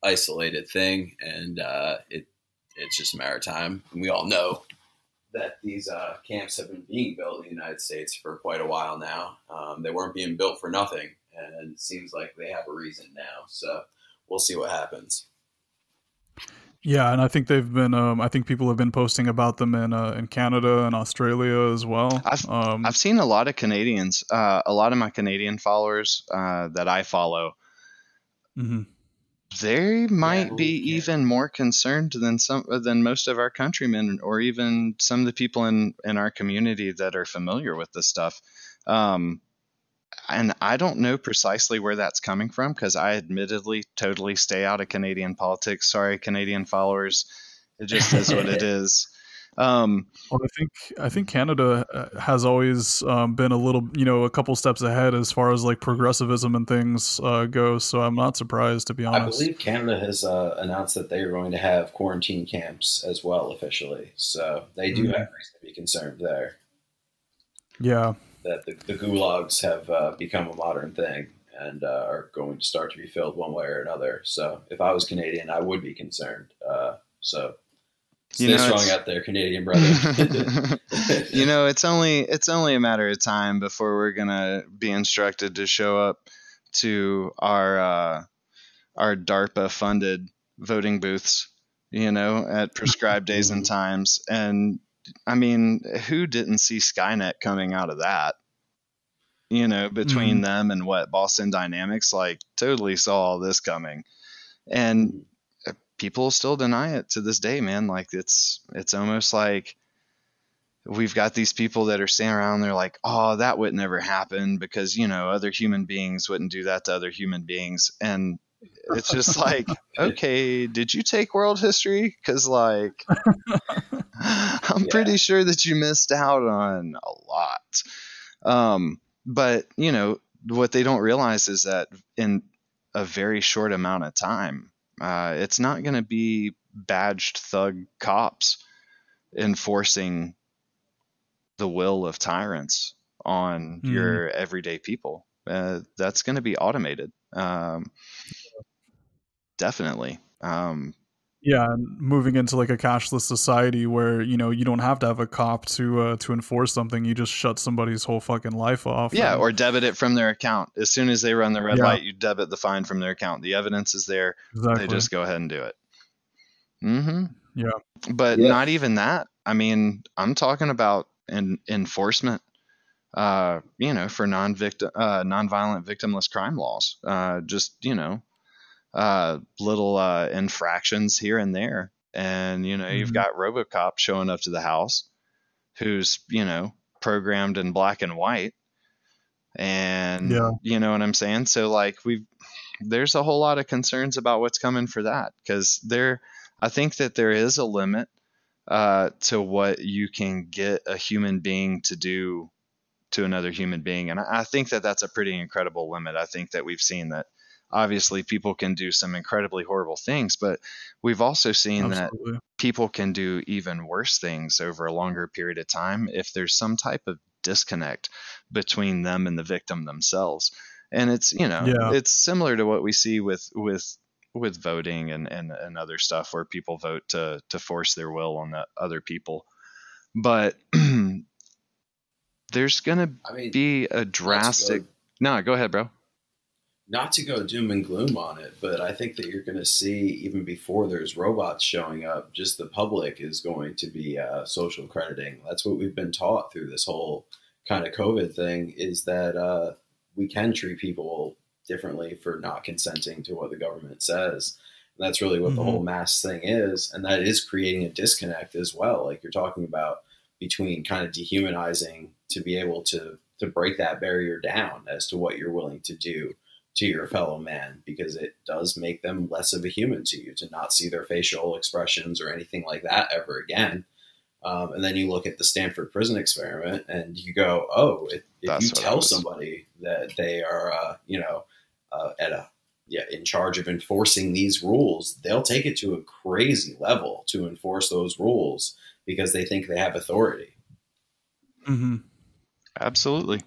Speaker 3: isolated thing, and uh, it it's just a matter of time. And we all know that these uh, camps have been being built in the United States for quite a while now. Um, they weren't being built for nothing, and it seems like they have a reason now. So we'll see what happens.
Speaker 1: Yeah, and I think they've been. Um, I think people have been posting about them in uh, in Canada and Australia as well.
Speaker 2: I've-
Speaker 1: um,
Speaker 2: I've seen a lot of Canadians, uh, a lot of my Canadian followers uh, that I follow.
Speaker 1: mhm.
Speaker 2: They might
Speaker 3: we
Speaker 2: be
Speaker 3: can.
Speaker 2: even more concerned than some than most of our countrymen, or even some of the people in in our community that are familiar with this stuff. Um, and I don't know precisely where that's coming from because I admittedly totally stay out of Canadian politics. Sorry, Canadian followers. It just is what it is. Um,
Speaker 1: Well, I think I think Canada uh, has always um, been a little, you know, a couple steps ahead as far as like progressivism and things uh, go. So I'm not surprised to be honest.
Speaker 3: I believe Canada has uh, announced that they are going to have quarantine camps as well officially. So they do
Speaker 1: Mhm.
Speaker 3: have reason to be concerned there.
Speaker 1: yeah,
Speaker 3: that the, the gulags have uh, become a modern thing and uh, are going to start to be filled one way or another. So if I was Canadian, I would be concerned. Uh, so stay
Speaker 2: You know,
Speaker 3: strong out there, Canadian brother.
Speaker 2: you know, it's only it's only a matter of time before we're gonna be instructed to show up to our uh, our DARPA funded voting booths, you know, at prescribed days and times. And I mean, who didn't see Skynet coming out of that? You know, between them and what Boston Dynamics, like, totally saw all this coming, and people still deny it to this day, man. Like, it's it's almost like we've got these people that are standing around they're like oh that would never happen because you know other human beings wouldn't do that to other human beings and it's just like okay did you take world history because like i'm
Speaker 3: Yeah.
Speaker 2: pretty sure that you missed out on a lot um, but you know what they don't realize is that in a very short amount of time uh, it's not going to be badged thug cops enforcing the will of tyrants on
Speaker 1: Mhm.
Speaker 2: your everyday people. Uh, that's going to be automated. Um, definitely. Um,
Speaker 1: yeah. And moving into like a cashless society where you know you don't have to have a cop to uh, to enforce something. You just shut somebody's whole fucking life off.
Speaker 2: yeah,
Speaker 1: and-
Speaker 2: or debit it from their account. As soon as they run the red
Speaker 1: Yeah.
Speaker 2: light, you debit the fine from their account. The evidence is there.
Speaker 1: exactly.
Speaker 2: They just go ahead and do it. mm-hmm
Speaker 1: Yeah.
Speaker 2: But
Speaker 3: Yeah.
Speaker 2: not even that. I mean, I'm talking about en- enforcement. Uh, you know, for non-victim, uh, non-violent victimless crime laws. Uh, just you know, uh, little uh, infractions here and there, and you know, you've
Speaker 1: Mhm.
Speaker 2: got RoboCop showing up to the house, who's you know programmed in black and white, and
Speaker 1: Yeah.
Speaker 2: you know what I'm saying. So like we've there's a whole lot of concerns about what's coming for that because there I think that there is a limit uh, to what you can get a human being to do to another human being, and I, I think that that's a pretty incredible limit. I think that we've seen that obviously people can do some incredibly horrible things, but we've also seen that people can do even worse things over a longer period of time if there's some type of disconnect between them and the victim themselves. And it's you know
Speaker 1: Yeah.
Speaker 2: it's similar to what we see with with with voting and, and, and other stuff where people vote to to force their will on the other people. But there's gonna
Speaker 3: I mean,
Speaker 2: be a
Speaker 3: not go-
Speaker 2: drastic no, go ahead, bro.
Speaker 3: Not to go doom and gloom on it, but I think that you're going to see even before there's robots showing up, just the public is going to be uh, social crediting. That's what we've been taught through this whole kind of COVID thing is that uh, we can treat people differently for not consenting to what the government says. And that's really what the
Speaker 1: Mhm.
Speaker 3: whole mask thing is. And that is creating a disconnect as well. Like you're talking about between kind of dehumanizing to be able to to break that barrier down as to what you're willing to do to your fellow man because it does make them less of a human to you to not see their facial expressions or anything like that ever again. Um, and then you look at the Stanford prison experiment and you go, oh, if, if you tell somebody that they are, uh, you know, uh, at a yeah, in charge of enforcing these rules, they'll take it to a crazy level to enforce those rules because they think they have authority.
Speaker 1: hmm
Speaker 2: Absolutely.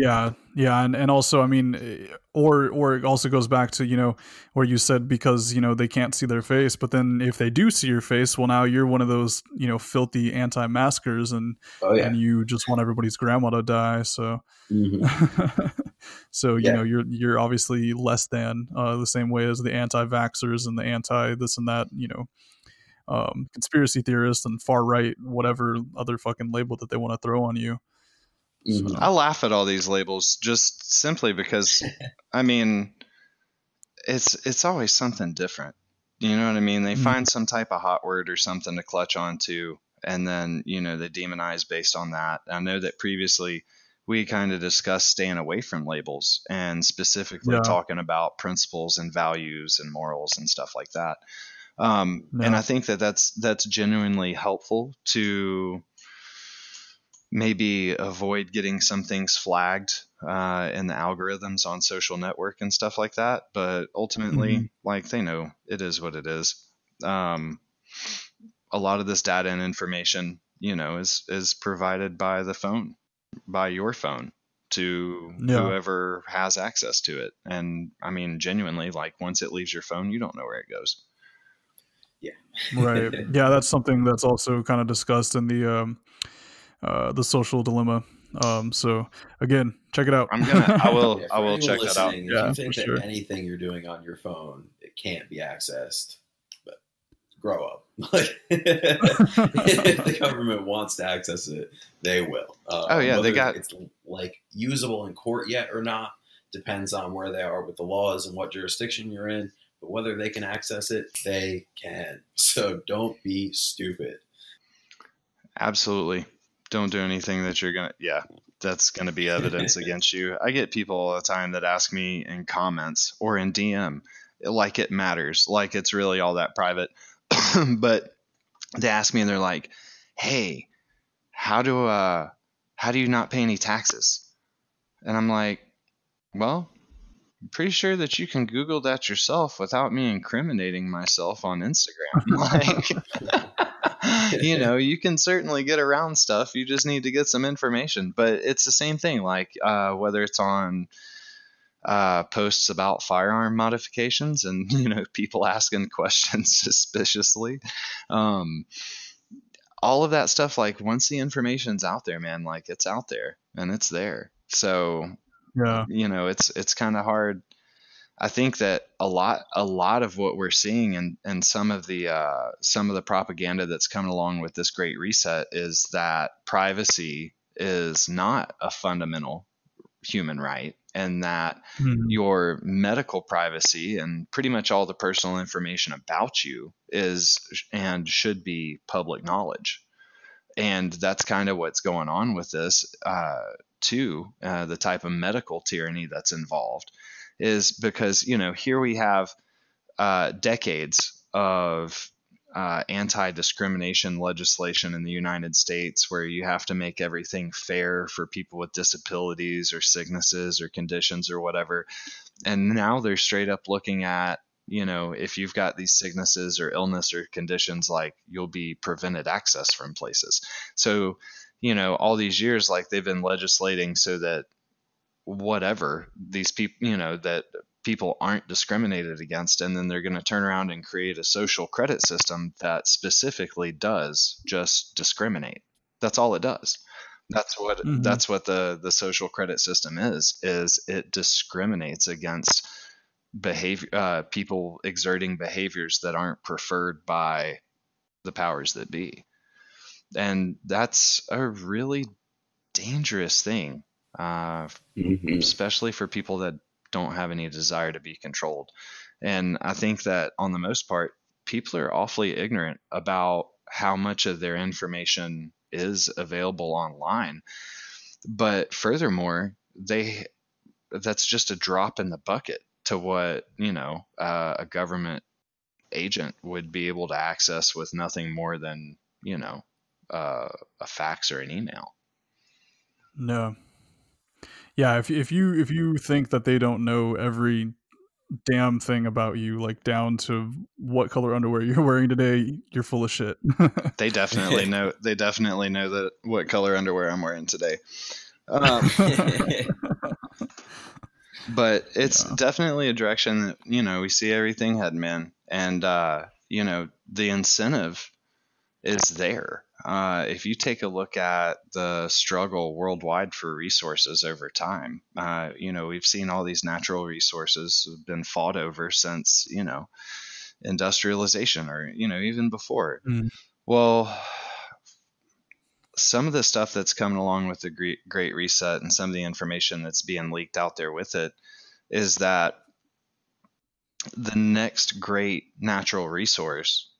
Speaker 1: Yeah, yeah, and, and also, I mean, eh, or or it also goes back to you know where you said because you know they can't see their face, but then if they do see your face, well, now you're one of those you know filthy anti-maskers, and
Speaker 3: Oh yeah,
Speaker 1: and you just want everybody's grandma to die. So,
Speaker 3: Mhm.
Speaker 1: so you
Speaker 3: Yeah.
Speaker 1: know you're you're obviously less than uh, the same way as the anti-vaxxers and the anti this and that. You know, um, conspiracy theorists and far right, whatever other fucking label that they want to throw on you.
Speaker 3: Mhm.
Speaker 2: I laugh at all these labels just simply because I mean it's it's always something different. You know what I mean? They
Speaker 1: Mhm.
Speaker 2: find some type of hot word or something to clutch onto and then, you know, they demonize based on that. I know that previously we kind of discussed staying away from labels and specifically
Speaker 1: Yeah.
Speaker 2: talking about principles and values and morals and stuff like that. Um, And I think that that's that's genuinely helpful to maybe avoid getting some things flagged uh, in the algorithms on social network and stuff like that. But ultimately,
Speaker 1: Mhm.
Speaker 2: like they know it is what it is. Um, a lot of this data and information, you know, is is provided by the phone, by your phone to
Speaker 1: Yeah.
Speaker 2: whoever has access to it. And I mean, genuinely, like once it leaves your phone, you don't know where it goes. Yeah.
Speaker 1: right yeah that's something that's also kind of discussed in the um uh the social dilemma um so again check it out
Speaker 2: I'm gonna, I will,
Speaker 3: Yeah,
Speaker 2: I will check that out.
Speaker 3: If
Speaker 1: Yeah,
Speaker 3: you think that
Speaker 1: sure.
Speaker 3: anything you're doing on your phone it can't be accessed, but grow up. Like, if the government wants to access it, they will. Uh,
Speaker 2: Oh, yeah, they got-
Speaker 3: it's like usable in court yet or not depends on where they are with the laws and what jurisdiction you're in. But whether they can access it, they can. So don't be stupid.
Speaker 2: Absolutely. Don't do anything that you're gonna yeah, that's gonna be evidence against you. I get people all the time that ask me in comments or in DM like it matters, like it's really all that private. but they ask me and they're like, Hey, how do uh how do you not pay any taxes? And I'm like, Well, I'm pretty sure that you can Google that yourself without me incriminating myself on Instagram. like you know, you can certainly get around stuff. You just need to get some information. But it's the same thing, like uh, whether it's on uh, posts about firearm modifications and you know people asking questions suspiciously. Um, all of that stuff, like once the information's out there, man, like it's out there and it's there. So
Speaker 1: yeah
Speaker 2: you know it's it's kind of hard i think that a lot a lot of what we're seeing and and some of the uh, some of the propaganda that's coming along with this great reset is that privacy is not a fundamental human right and that
Speaker 1: Mhm.
Speaker 2: your medical privacy and pretty much all the personal information about you is and should be public knowledge and that's kind of what's going on with this uh, too uh, the type of medical tyranny that's involved is because you know here we have uh, decades of uh, anti-discrimination legislation in the United States where you have to make everything fair for people with disabilities or sicknesses or conditions or whatever. And now they're straight up looking at you know if you've got these sicknesses or illness or conditions like you'll be prevented access from places. So you know all these years like they've been legislating so that whatever these people you know that people aren't discriminated against and then they're going to turn around and create a social credit system that specifically does just discriminate. That's all it does. That's what
Speaker 1: Mhm.
Speaker 2: that's what the the social credit system is is it discriminates against behavior uh, people exerting behaviors that aren't preferred by the powers that be. And that's a really dangerous thing uh,
Speaker 3: Mhm.
Speaker 2: especially for people that don't have any desire to be controlled. And I think that on the most part, people are awfully ignorant about how much of their information is available online. But furthermore, they that's just a drop in the bucket to what you know uh, a government agent would be able to access with nothing more than you know uh, a fax or an email.
Speaker 1: No. Yeah, if if you if you think that they don't know every damn thing about you, like down to what color underwear you're wearing today, you're full of shit.
Speaker 2: They definitely know. They definitely know that what color underwear I'm wearing today. Um, but it's
Speaker 1: Yeah.
Speaker 2: definitely a direction that you know we see everything heading in, and uh, you know the incentive is there. Uh, if you take a look at the struggle worldwide for resources over time, uh, you know we've seen all these natural resources have been fought over since you know industrialization, or you know even before.
Speaker 1: Mm.
Speaker 2: Well, some of the stuff that's coming along with the Gre- Great Reset and some of the information that's being leaked out there with it is that the next great natural resource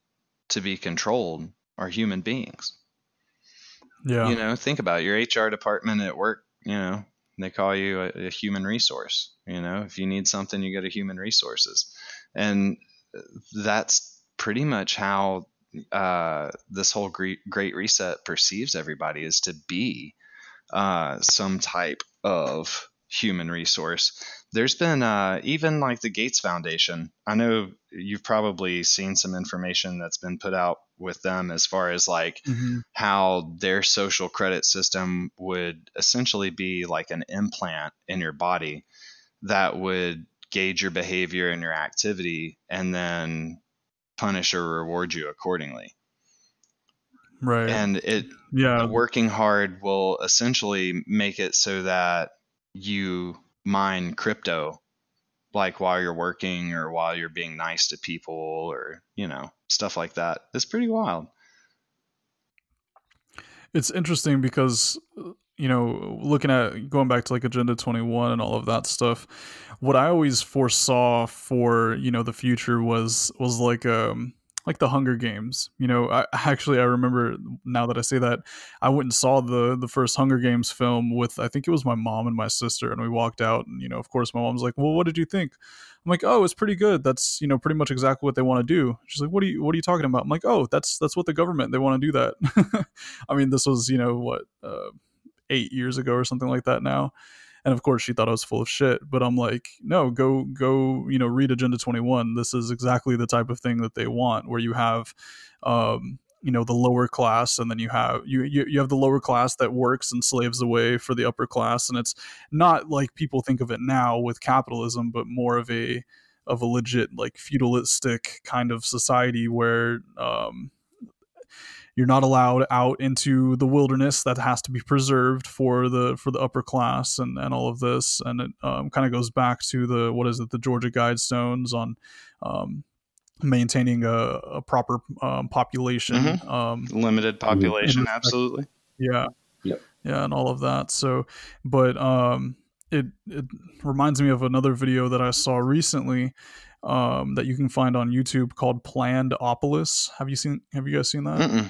Speaker 2: to be controlled are human beings.
Speaker 1: yeah.
Speaker 2: You know, think about it. your HR department at work, you know, they call you a, a human resource. You know, if you need something, you go to human resources. And that's pretty much how uh, this whole great, great reset perceives everybody is to be uh, some type of human resource. There's been uh, even like the Gates Foundation. I know you've probably seen some information that's been put out with them as far as like
Speaker 1: Mhm.
Speaker 2: how their social credit system would essentially be like an implant in your body that would gauge your behavior and your activity and then punish or reward you accordingly.
Speaker 1: Right.
Speaker 2: And it
Speaker 1: yeah.
Speaker 2: working hard will essentially make it so that you mine crypto like while you're working or while you're being nice to people or you know stuff like that. It's pretty wild.
Speaker 1: It's interesting because you know looking at going back to like agenda 21 and all of that stuff what i always foresaw for you know the future was was like um like the hunger games. You know i actually i remember now that i say that i went and saw the the first hunger games film with i think it was my mom and my sister and we walked out and you know of course my mom's like well what did you think i'm like oh it's pretty good that's you know pretty much exactly what they want to do she's like what are you what are you talking about i'm like oh that's that's what the government they want to do that I mean, this was, you know, what, uh, eight years ago or something like that now. And of course, she thought I was full of shit. But I'm like, no, go, go, you know, read Agenda 21. This is exactly the type of thing that they want, where you have, um, you know, the lower class, and then you have you, you you have the lower class that works and slaves away for the upper class, and it's not like people think of it now with capitalism, but more of a of a legit like feudalistic kind of society where um, you're not allowed out into the wilderness that has to be preserved for the for the upper class and and all of this and it um, kind of goes back to the what is it the georgia guidestones on um, maintaining a, a proper um, population
Speaker 2: Mhm.
Speaker 1: um,
Speaker 2: limited population.
Speaker 1: respect-
Speaker 2: absolutely.
Speaker 1: Yeah.
Speaker 3: Yep.
Speaker 1: yeah and all of that. So but um it it reminds me of another video that i saw recently um that you can find on youtube called planned opolis have you seen have you guys seen that?
Speaker 2: Mm-mm.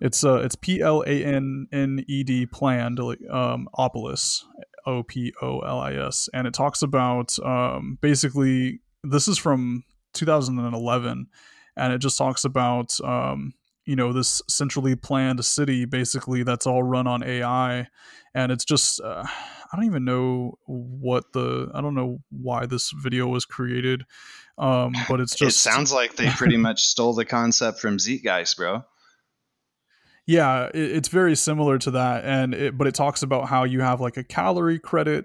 Speaker 1: it's uh it's P L A N N E D planned um Opolis O P O L I S. And it talks about um basically this is from 2011 and it just talks about um you know this centrally planned city basically that's all run on AI, and it's just uh, I don't even know what the I don't know why this video was created, um, but it's just
Speaker 4: it sounds like they pretty much stole the concept from Zeitgeist, bro.
Speaker 1: Yeah, it, it's very similar to that, and it, but it talks about how you have like a calorie credit,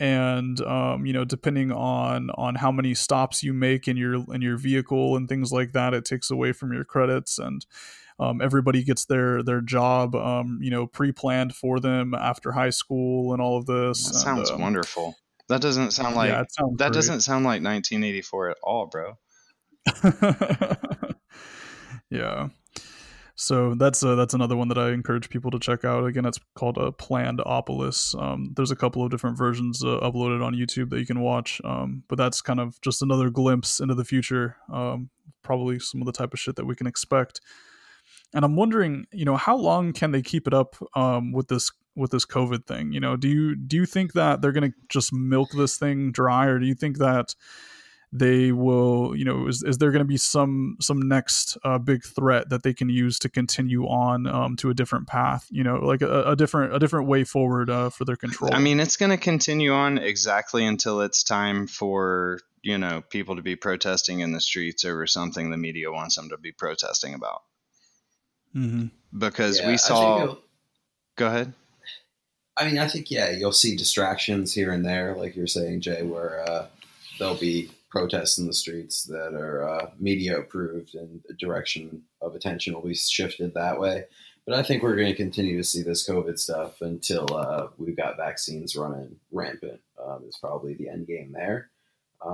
Speaker 1: and um, you know, depending on on how many stops you make in your in your vehicle and things like that, it takes away from your credits, and um, everybody gets their their job, um, you know, pre planned for them after high school and all of this.
Speaker 4: That
Speaker 1: and,
Speaker 4: sounds
Speaker 1: um,
Speaker 4: wonderful. That doesn't sound like
Speaker 1: yeah,
Speaker 4: that
Speaker 1: great.
Speaker 4: doesn't sound like 1984 at all, bro.
Speaker 1: yeah. So that's uh, that's another one that I encourage people to check out. Again, it's called a uh, Plannedopolis. Um, there's a couple of different versions uh, uploaded on YouTube that you can watch, um, but that's kind of just another glimpse into the future. Um, probably some of the type of shit that we can expect. And I'm wondering, you know, how long can they keep it up um, with this with this COVID thing? You know, do you do you think that they're going to just milk this thing dry, or do you think that they will you know is, is there going to be some some next uh, big threat that they can use to continue on um, to a different path you know like a, a different a different way forward uh, for their control
Speaker 4: I mean, it's going to continue on exactly until it's time for you know people to be protesting in the streets over something the media wants them to be protesting about.
Speaker 1: mm-hmm.
Speaker 4: Because
Speaker 3: Yeah,
Speaker 4: we saw. Go ahead.
Speaker 3: I mean, I think yeah, you'll see distractions here and there, like you're saying, Jay, where uh, there'll be protests in the streets that are uh, media approved, and the direction of attention will be shifted that way. But I think we're going to continue to see this COVID stuff until uh, we've got vaccines running rampant. Um, is probably the end game there,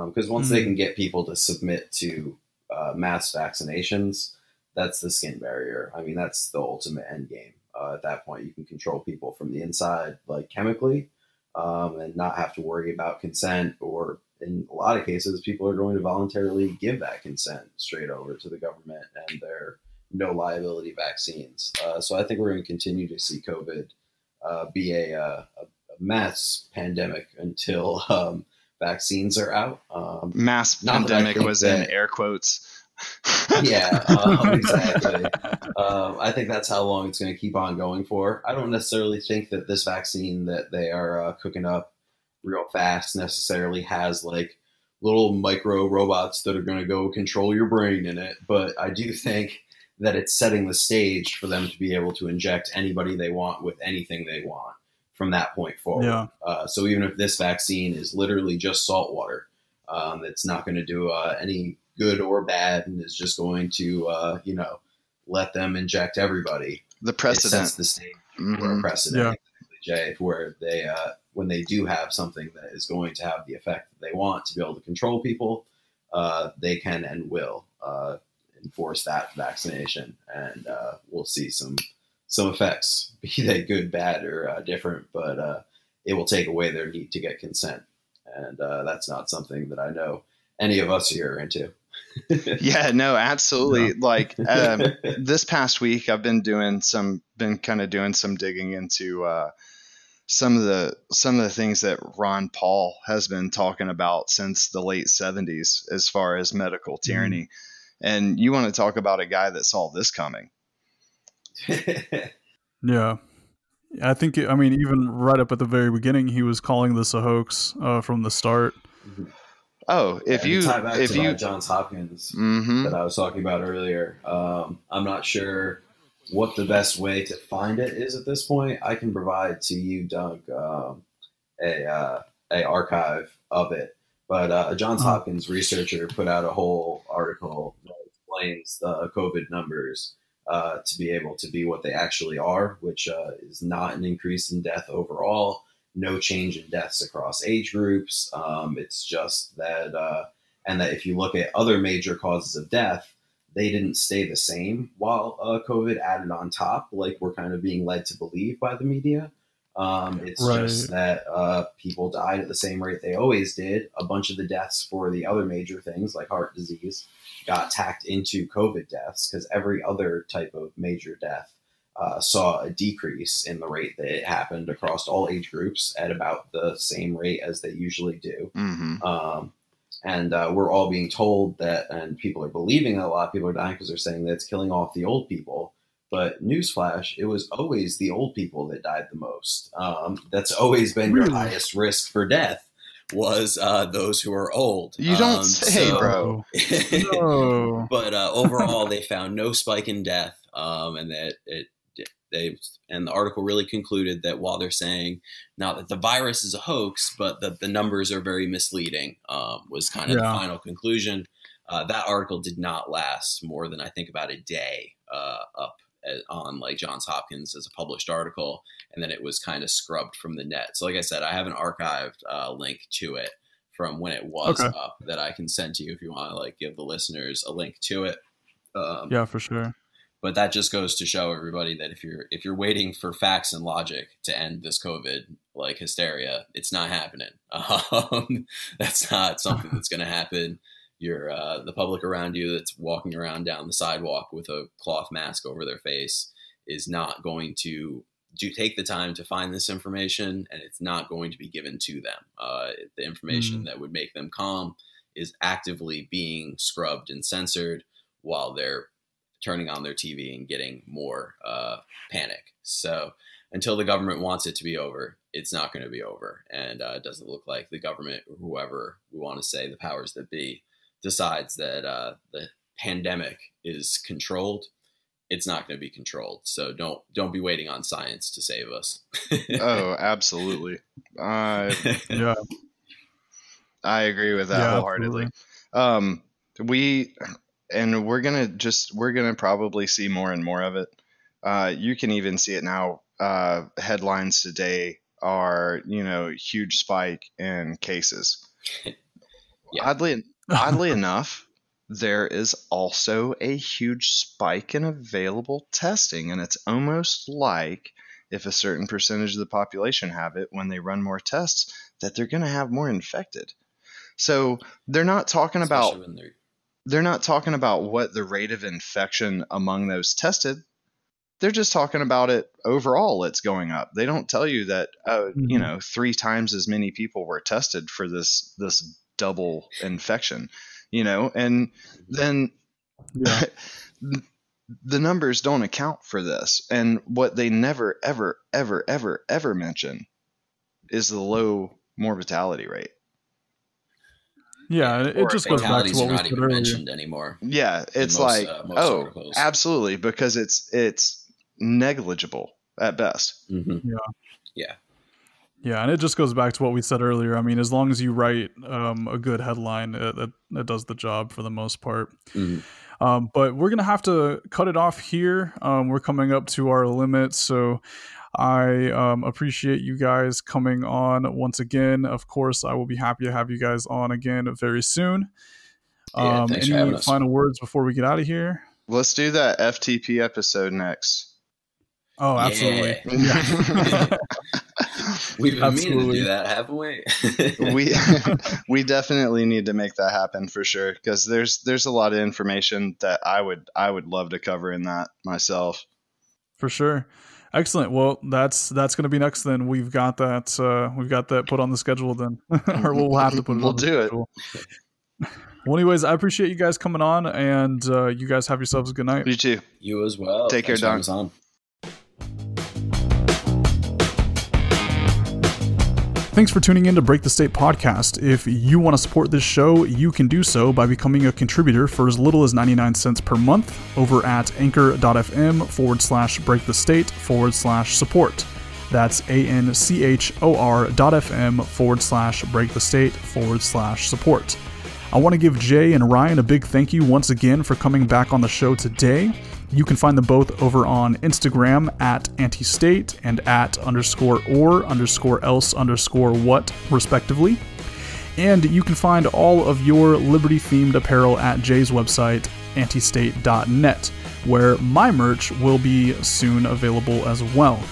Speaker 3: because once they
Speaker 1: Mhm.
Speaker 3: can get people to submit to uh, mass vaccinations, that's the skin barrier. I mean, that's the ultimate end game. Uh, at that point, you can control people from the inside, like chemically, um, and not have to worry about consent. Or in a lot of cases, people are going to voluntarily give that consent straight over to the government and their no liability vaccines. Uh, so I think we're going to continue to see COVID uh, be a, uh, a, a mass pandemic until um, vaccines are out. Um,
Speaker 4: Mass
Speaker 3: that
Speaker 4: pandemic was in air quotes.
Speaker 3: yeah, um, exactly. Um, I think that's how long it's going to keep on going for. I don't necessarily think that this vaccine that they are uh, cooking up real fast necessarily has like little micro robots that are going to go control your brain in it, but I do think that it's setting the stage for them to be able to inject anybody they want with anything they want from that point forward.
Speaker 1: yeah
Speaker 3: Uh, so even if this vaccine is literally just salt water, um, it's not going to do uh, any good or bad, and is just going to uh, you know let them inject everybody.
Speaker 4: The
Speaker 3: It
Speaker 4: precedent.
Speaker 3: sets the stage for
Speaker 4: Mhm.
Speaker 3: a precedent,
Speaker 1: Yeah.
Speaker 3: Jay, where they uh, when they do have something that is going to have the effect that they want to be able to control people, uh, they can and will uh, enforce that vaccination, and uh, we'll see some some effects, be they good, bad, or uh, different, but uh, it will take away their need to get consent, and uh, that's not something that I know any of us here are into.
Speaker 4: Yeah, no, absolutely. Like um, this past week, I've been doing some, been kind of doing some digging into uh, some of the some of the things that Ron Paul has been talking about since the late '70s, as far as medical tyranny. And you want to talk about a guy that saw this coming?
Speaker 1: yeah i think i mean even right up at the very beginning he was calling this a hoax uh, from the start
Speaker 4: Oh, if
Speaker 3: And
Speaker 4: you
Speaker 3: tie back
Speaker 4: if
Speaker 3: to
Speaker 4: you
Speaker 3: Johns Hopkins
Speaker 4: hmm
Speaker 3: that I was talking about earlier. Um, I'm not sure what the best way to find it is at this point. I can provide to you, Doug, um, a uh, a archive of it. But uh, a Johns
Speaker 1: Uh-huh.
Speaker 3: Hopkins researcher put out a whole article that explains the COVID numbers uh, to be able to be what they actually are, which uh, is not an increase in death overall, no change in deaths across age groups. Um, it's just that, uh, and that if you look at other major causes of death, they didn't stay the same while uh, COVID added on top, like we're kind of being led to believe by the media. Um, it's
Speaker 1: Right.
Speaker 3: just that uh, people died at the same rate they always did. A bunch of the deaths for the other major things, like heart disease, got tacked into COVID deaths because every other type of major death uh, saw a decrease in the rate that it happened across all age groups at about the same rate as they usually do.
Speaker 4: hmm
Speaker 3: Um, and uh, we're all being told that, and people are believing that a lot of people are dying because they're saying that it's killing off the old people. But newsflash, it was always the old people that died the most. Um, that's always been
Speaker 1: Really?
Speaker 3: your highest risk for death was uh, those who are old.
Speaker 2: You don't
Speaker 3: Um,
Speaker 2: say,
Speaker 3: so-
Speaker 2: bro.
Speaker 3: But uh, overall, they found no spike in death, um, and that it they and the article really concluded that while they're saying not that the virus is a hoax, but that the numbers are very misleading, um, was kind of
Speaker 1: Yeah.
Speaker 3: the final conclusion. Uh, that article did not last more than I think about a day uh, up at, on like Johns Hopkins as a published article, and then it was kind of scrubbed from the net. So, like I said, I have an archived uh, link to it from when it was
Speaker 1: Okay.
Speaker 3: up that I can send to you if you want to like give the listeners a link to it. Um,
Speaker 1: Yeah, for sure.
Speaker 3: But that just goes to show everybody that if you're if you're waiting for facts and logic to end this COVID like hysteria, it's not happening. Um, that's not something that's going to happen. You're uh, the public around you that's walking around down the sidewalk with a cloth mask over their face is not going to do take the time to find this information, and it's not going to be given to them. Uh, the information that would make them calm is actively being scrubbed and censored while they're turning on their TV and getting more uh, panic. So until the government wants it to be over, it's not going to be over. And uh, it doesn't look like the government or whoever we want to say the powers that be decides that uh, the pandemic is controlled. It's not going to be controlled. So don't don't be waiting on science to save us.
Speaker 2: Oh, absolutely. I
Speaker 1: Yeah.
Speaker 2: I agree with that
Speaker 1: Yeah,
Speaker 2: wholeheartedly. Um, we and we're gonna just we're gonna probably see more and more of it. Uh, you can even see it now. Uh, headlines today are you know huge spike in cases.
Speaker 3: Yeah.
Speaker 2: Oddly, oddly enough, there is also a huge spike in available testing, and it's almost like if a certain percentage of the population have it, when they run more tests, that they're going to have more infected. So they're not talking about
Speaker 3: Especially when they're-
Speaker 2: not talking about what the rate of infection among those tested. They're just talking about it overall. It's going up. They don't tell you that uh, you
Speaker 1: Mhm.
Speaker 2: know three times as many people were tested for this this double infection. You know, and then
Speaker 1: Yeah.
Speaker 2: the numbers don't account for this. And what they never, ever, ever, ever, ever mention is the low mortality rate.
Speaker 1: Yeah, it, it just goes back to what we said earlier.
Speaker 3: mentioned anymore.
Speaker 2: Yeah, it's
Speaker 3: most,
Speaker 2: like
Speaker 3: uh,
Speaker 2: oh,
Speaker 3: articles.
Speaker 2: absolutely, because it's it's negligible at best.
Speaker 3: hmm
Speaker 1: Yeah, Yeah, and it just goes back to what we said earlier. I mean, as long as you write um, a good headline, it, it, it does the job for the most part.
Speaker 3: Mhm.
Speaker 1: Um, but we're gonna have to cut it off here. Um, we're coming up to our limit, so I um, appreciate you guys coming on once again. Of course, I will be happy to have you guys on again very soon.
Speaker 3: Yeah,
Speaker 1: Um,
Speaker 3: thanks
Speaker 1: any
Speaker 3: having us.
Speaker 1: final words before we get out of here?
Speaker 2: Let's do that FTP episode next.
Speaker 1: Oh, absolutely.
Speaker 3: Yeah.
Speaker 1: Yeah.
Speaker 3: We've been meaning to
Speaker 1: Absolutely.
Speaker 3: do that, haven't we?
Speaker 2: we we definitely need to make that happen for sure because there's there's a lot of information that I would I would love to cover in that myself.
Speaker 1: For sure. Excellent. Well, that's that's going to be next. Then we've got that. Uh, we've got that put on the schedule. Then, or we'll have to put it.
Speaker 2: We'll
Speaker 1: on the
Speaker 2: do it.
Speaker 1: Well, anyways, I appreciate you guys coming on, and uh, you guys have yourselves a good night.
Speaker 2: You too.
Speaker 3: you as well.
Speaker 2: Take care,
Speaker 3: Thanks for having
Speaker 2: Don.
Speaker 1: Thanks for tuning in to Break the State podcast. If you want to support this show, you can do so by becoming a contributor for as little as 99 cents per month over at anchor.fm forward slash break the state forward slash support. That's A N C H O R dot FM forward slash break the state forward slash support. I want to give Jay and Ryan a big thank you once again for coming back on the show today. You can find them both over on Instagram at anti-state and at underscore or underscore else underscore what respectively. And you can find all of your liberty themed apparel at Jay's website, antistate.net, where my merch will be soon available as well.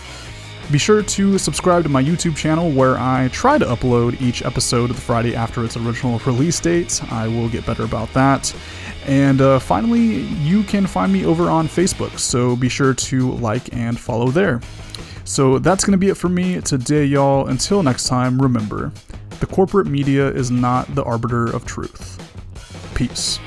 Speaker 1: Be sure to subscribe to my YouTube channel where I try to upload each episode the Friday after its original release date. I will get better about that. And uh, finally, you can find me over on Facebook, so be sure to like and follow there. So that's going to be it for me today, y'all. Until next time, remember The corporate media is not the arbiter of truth. Peace.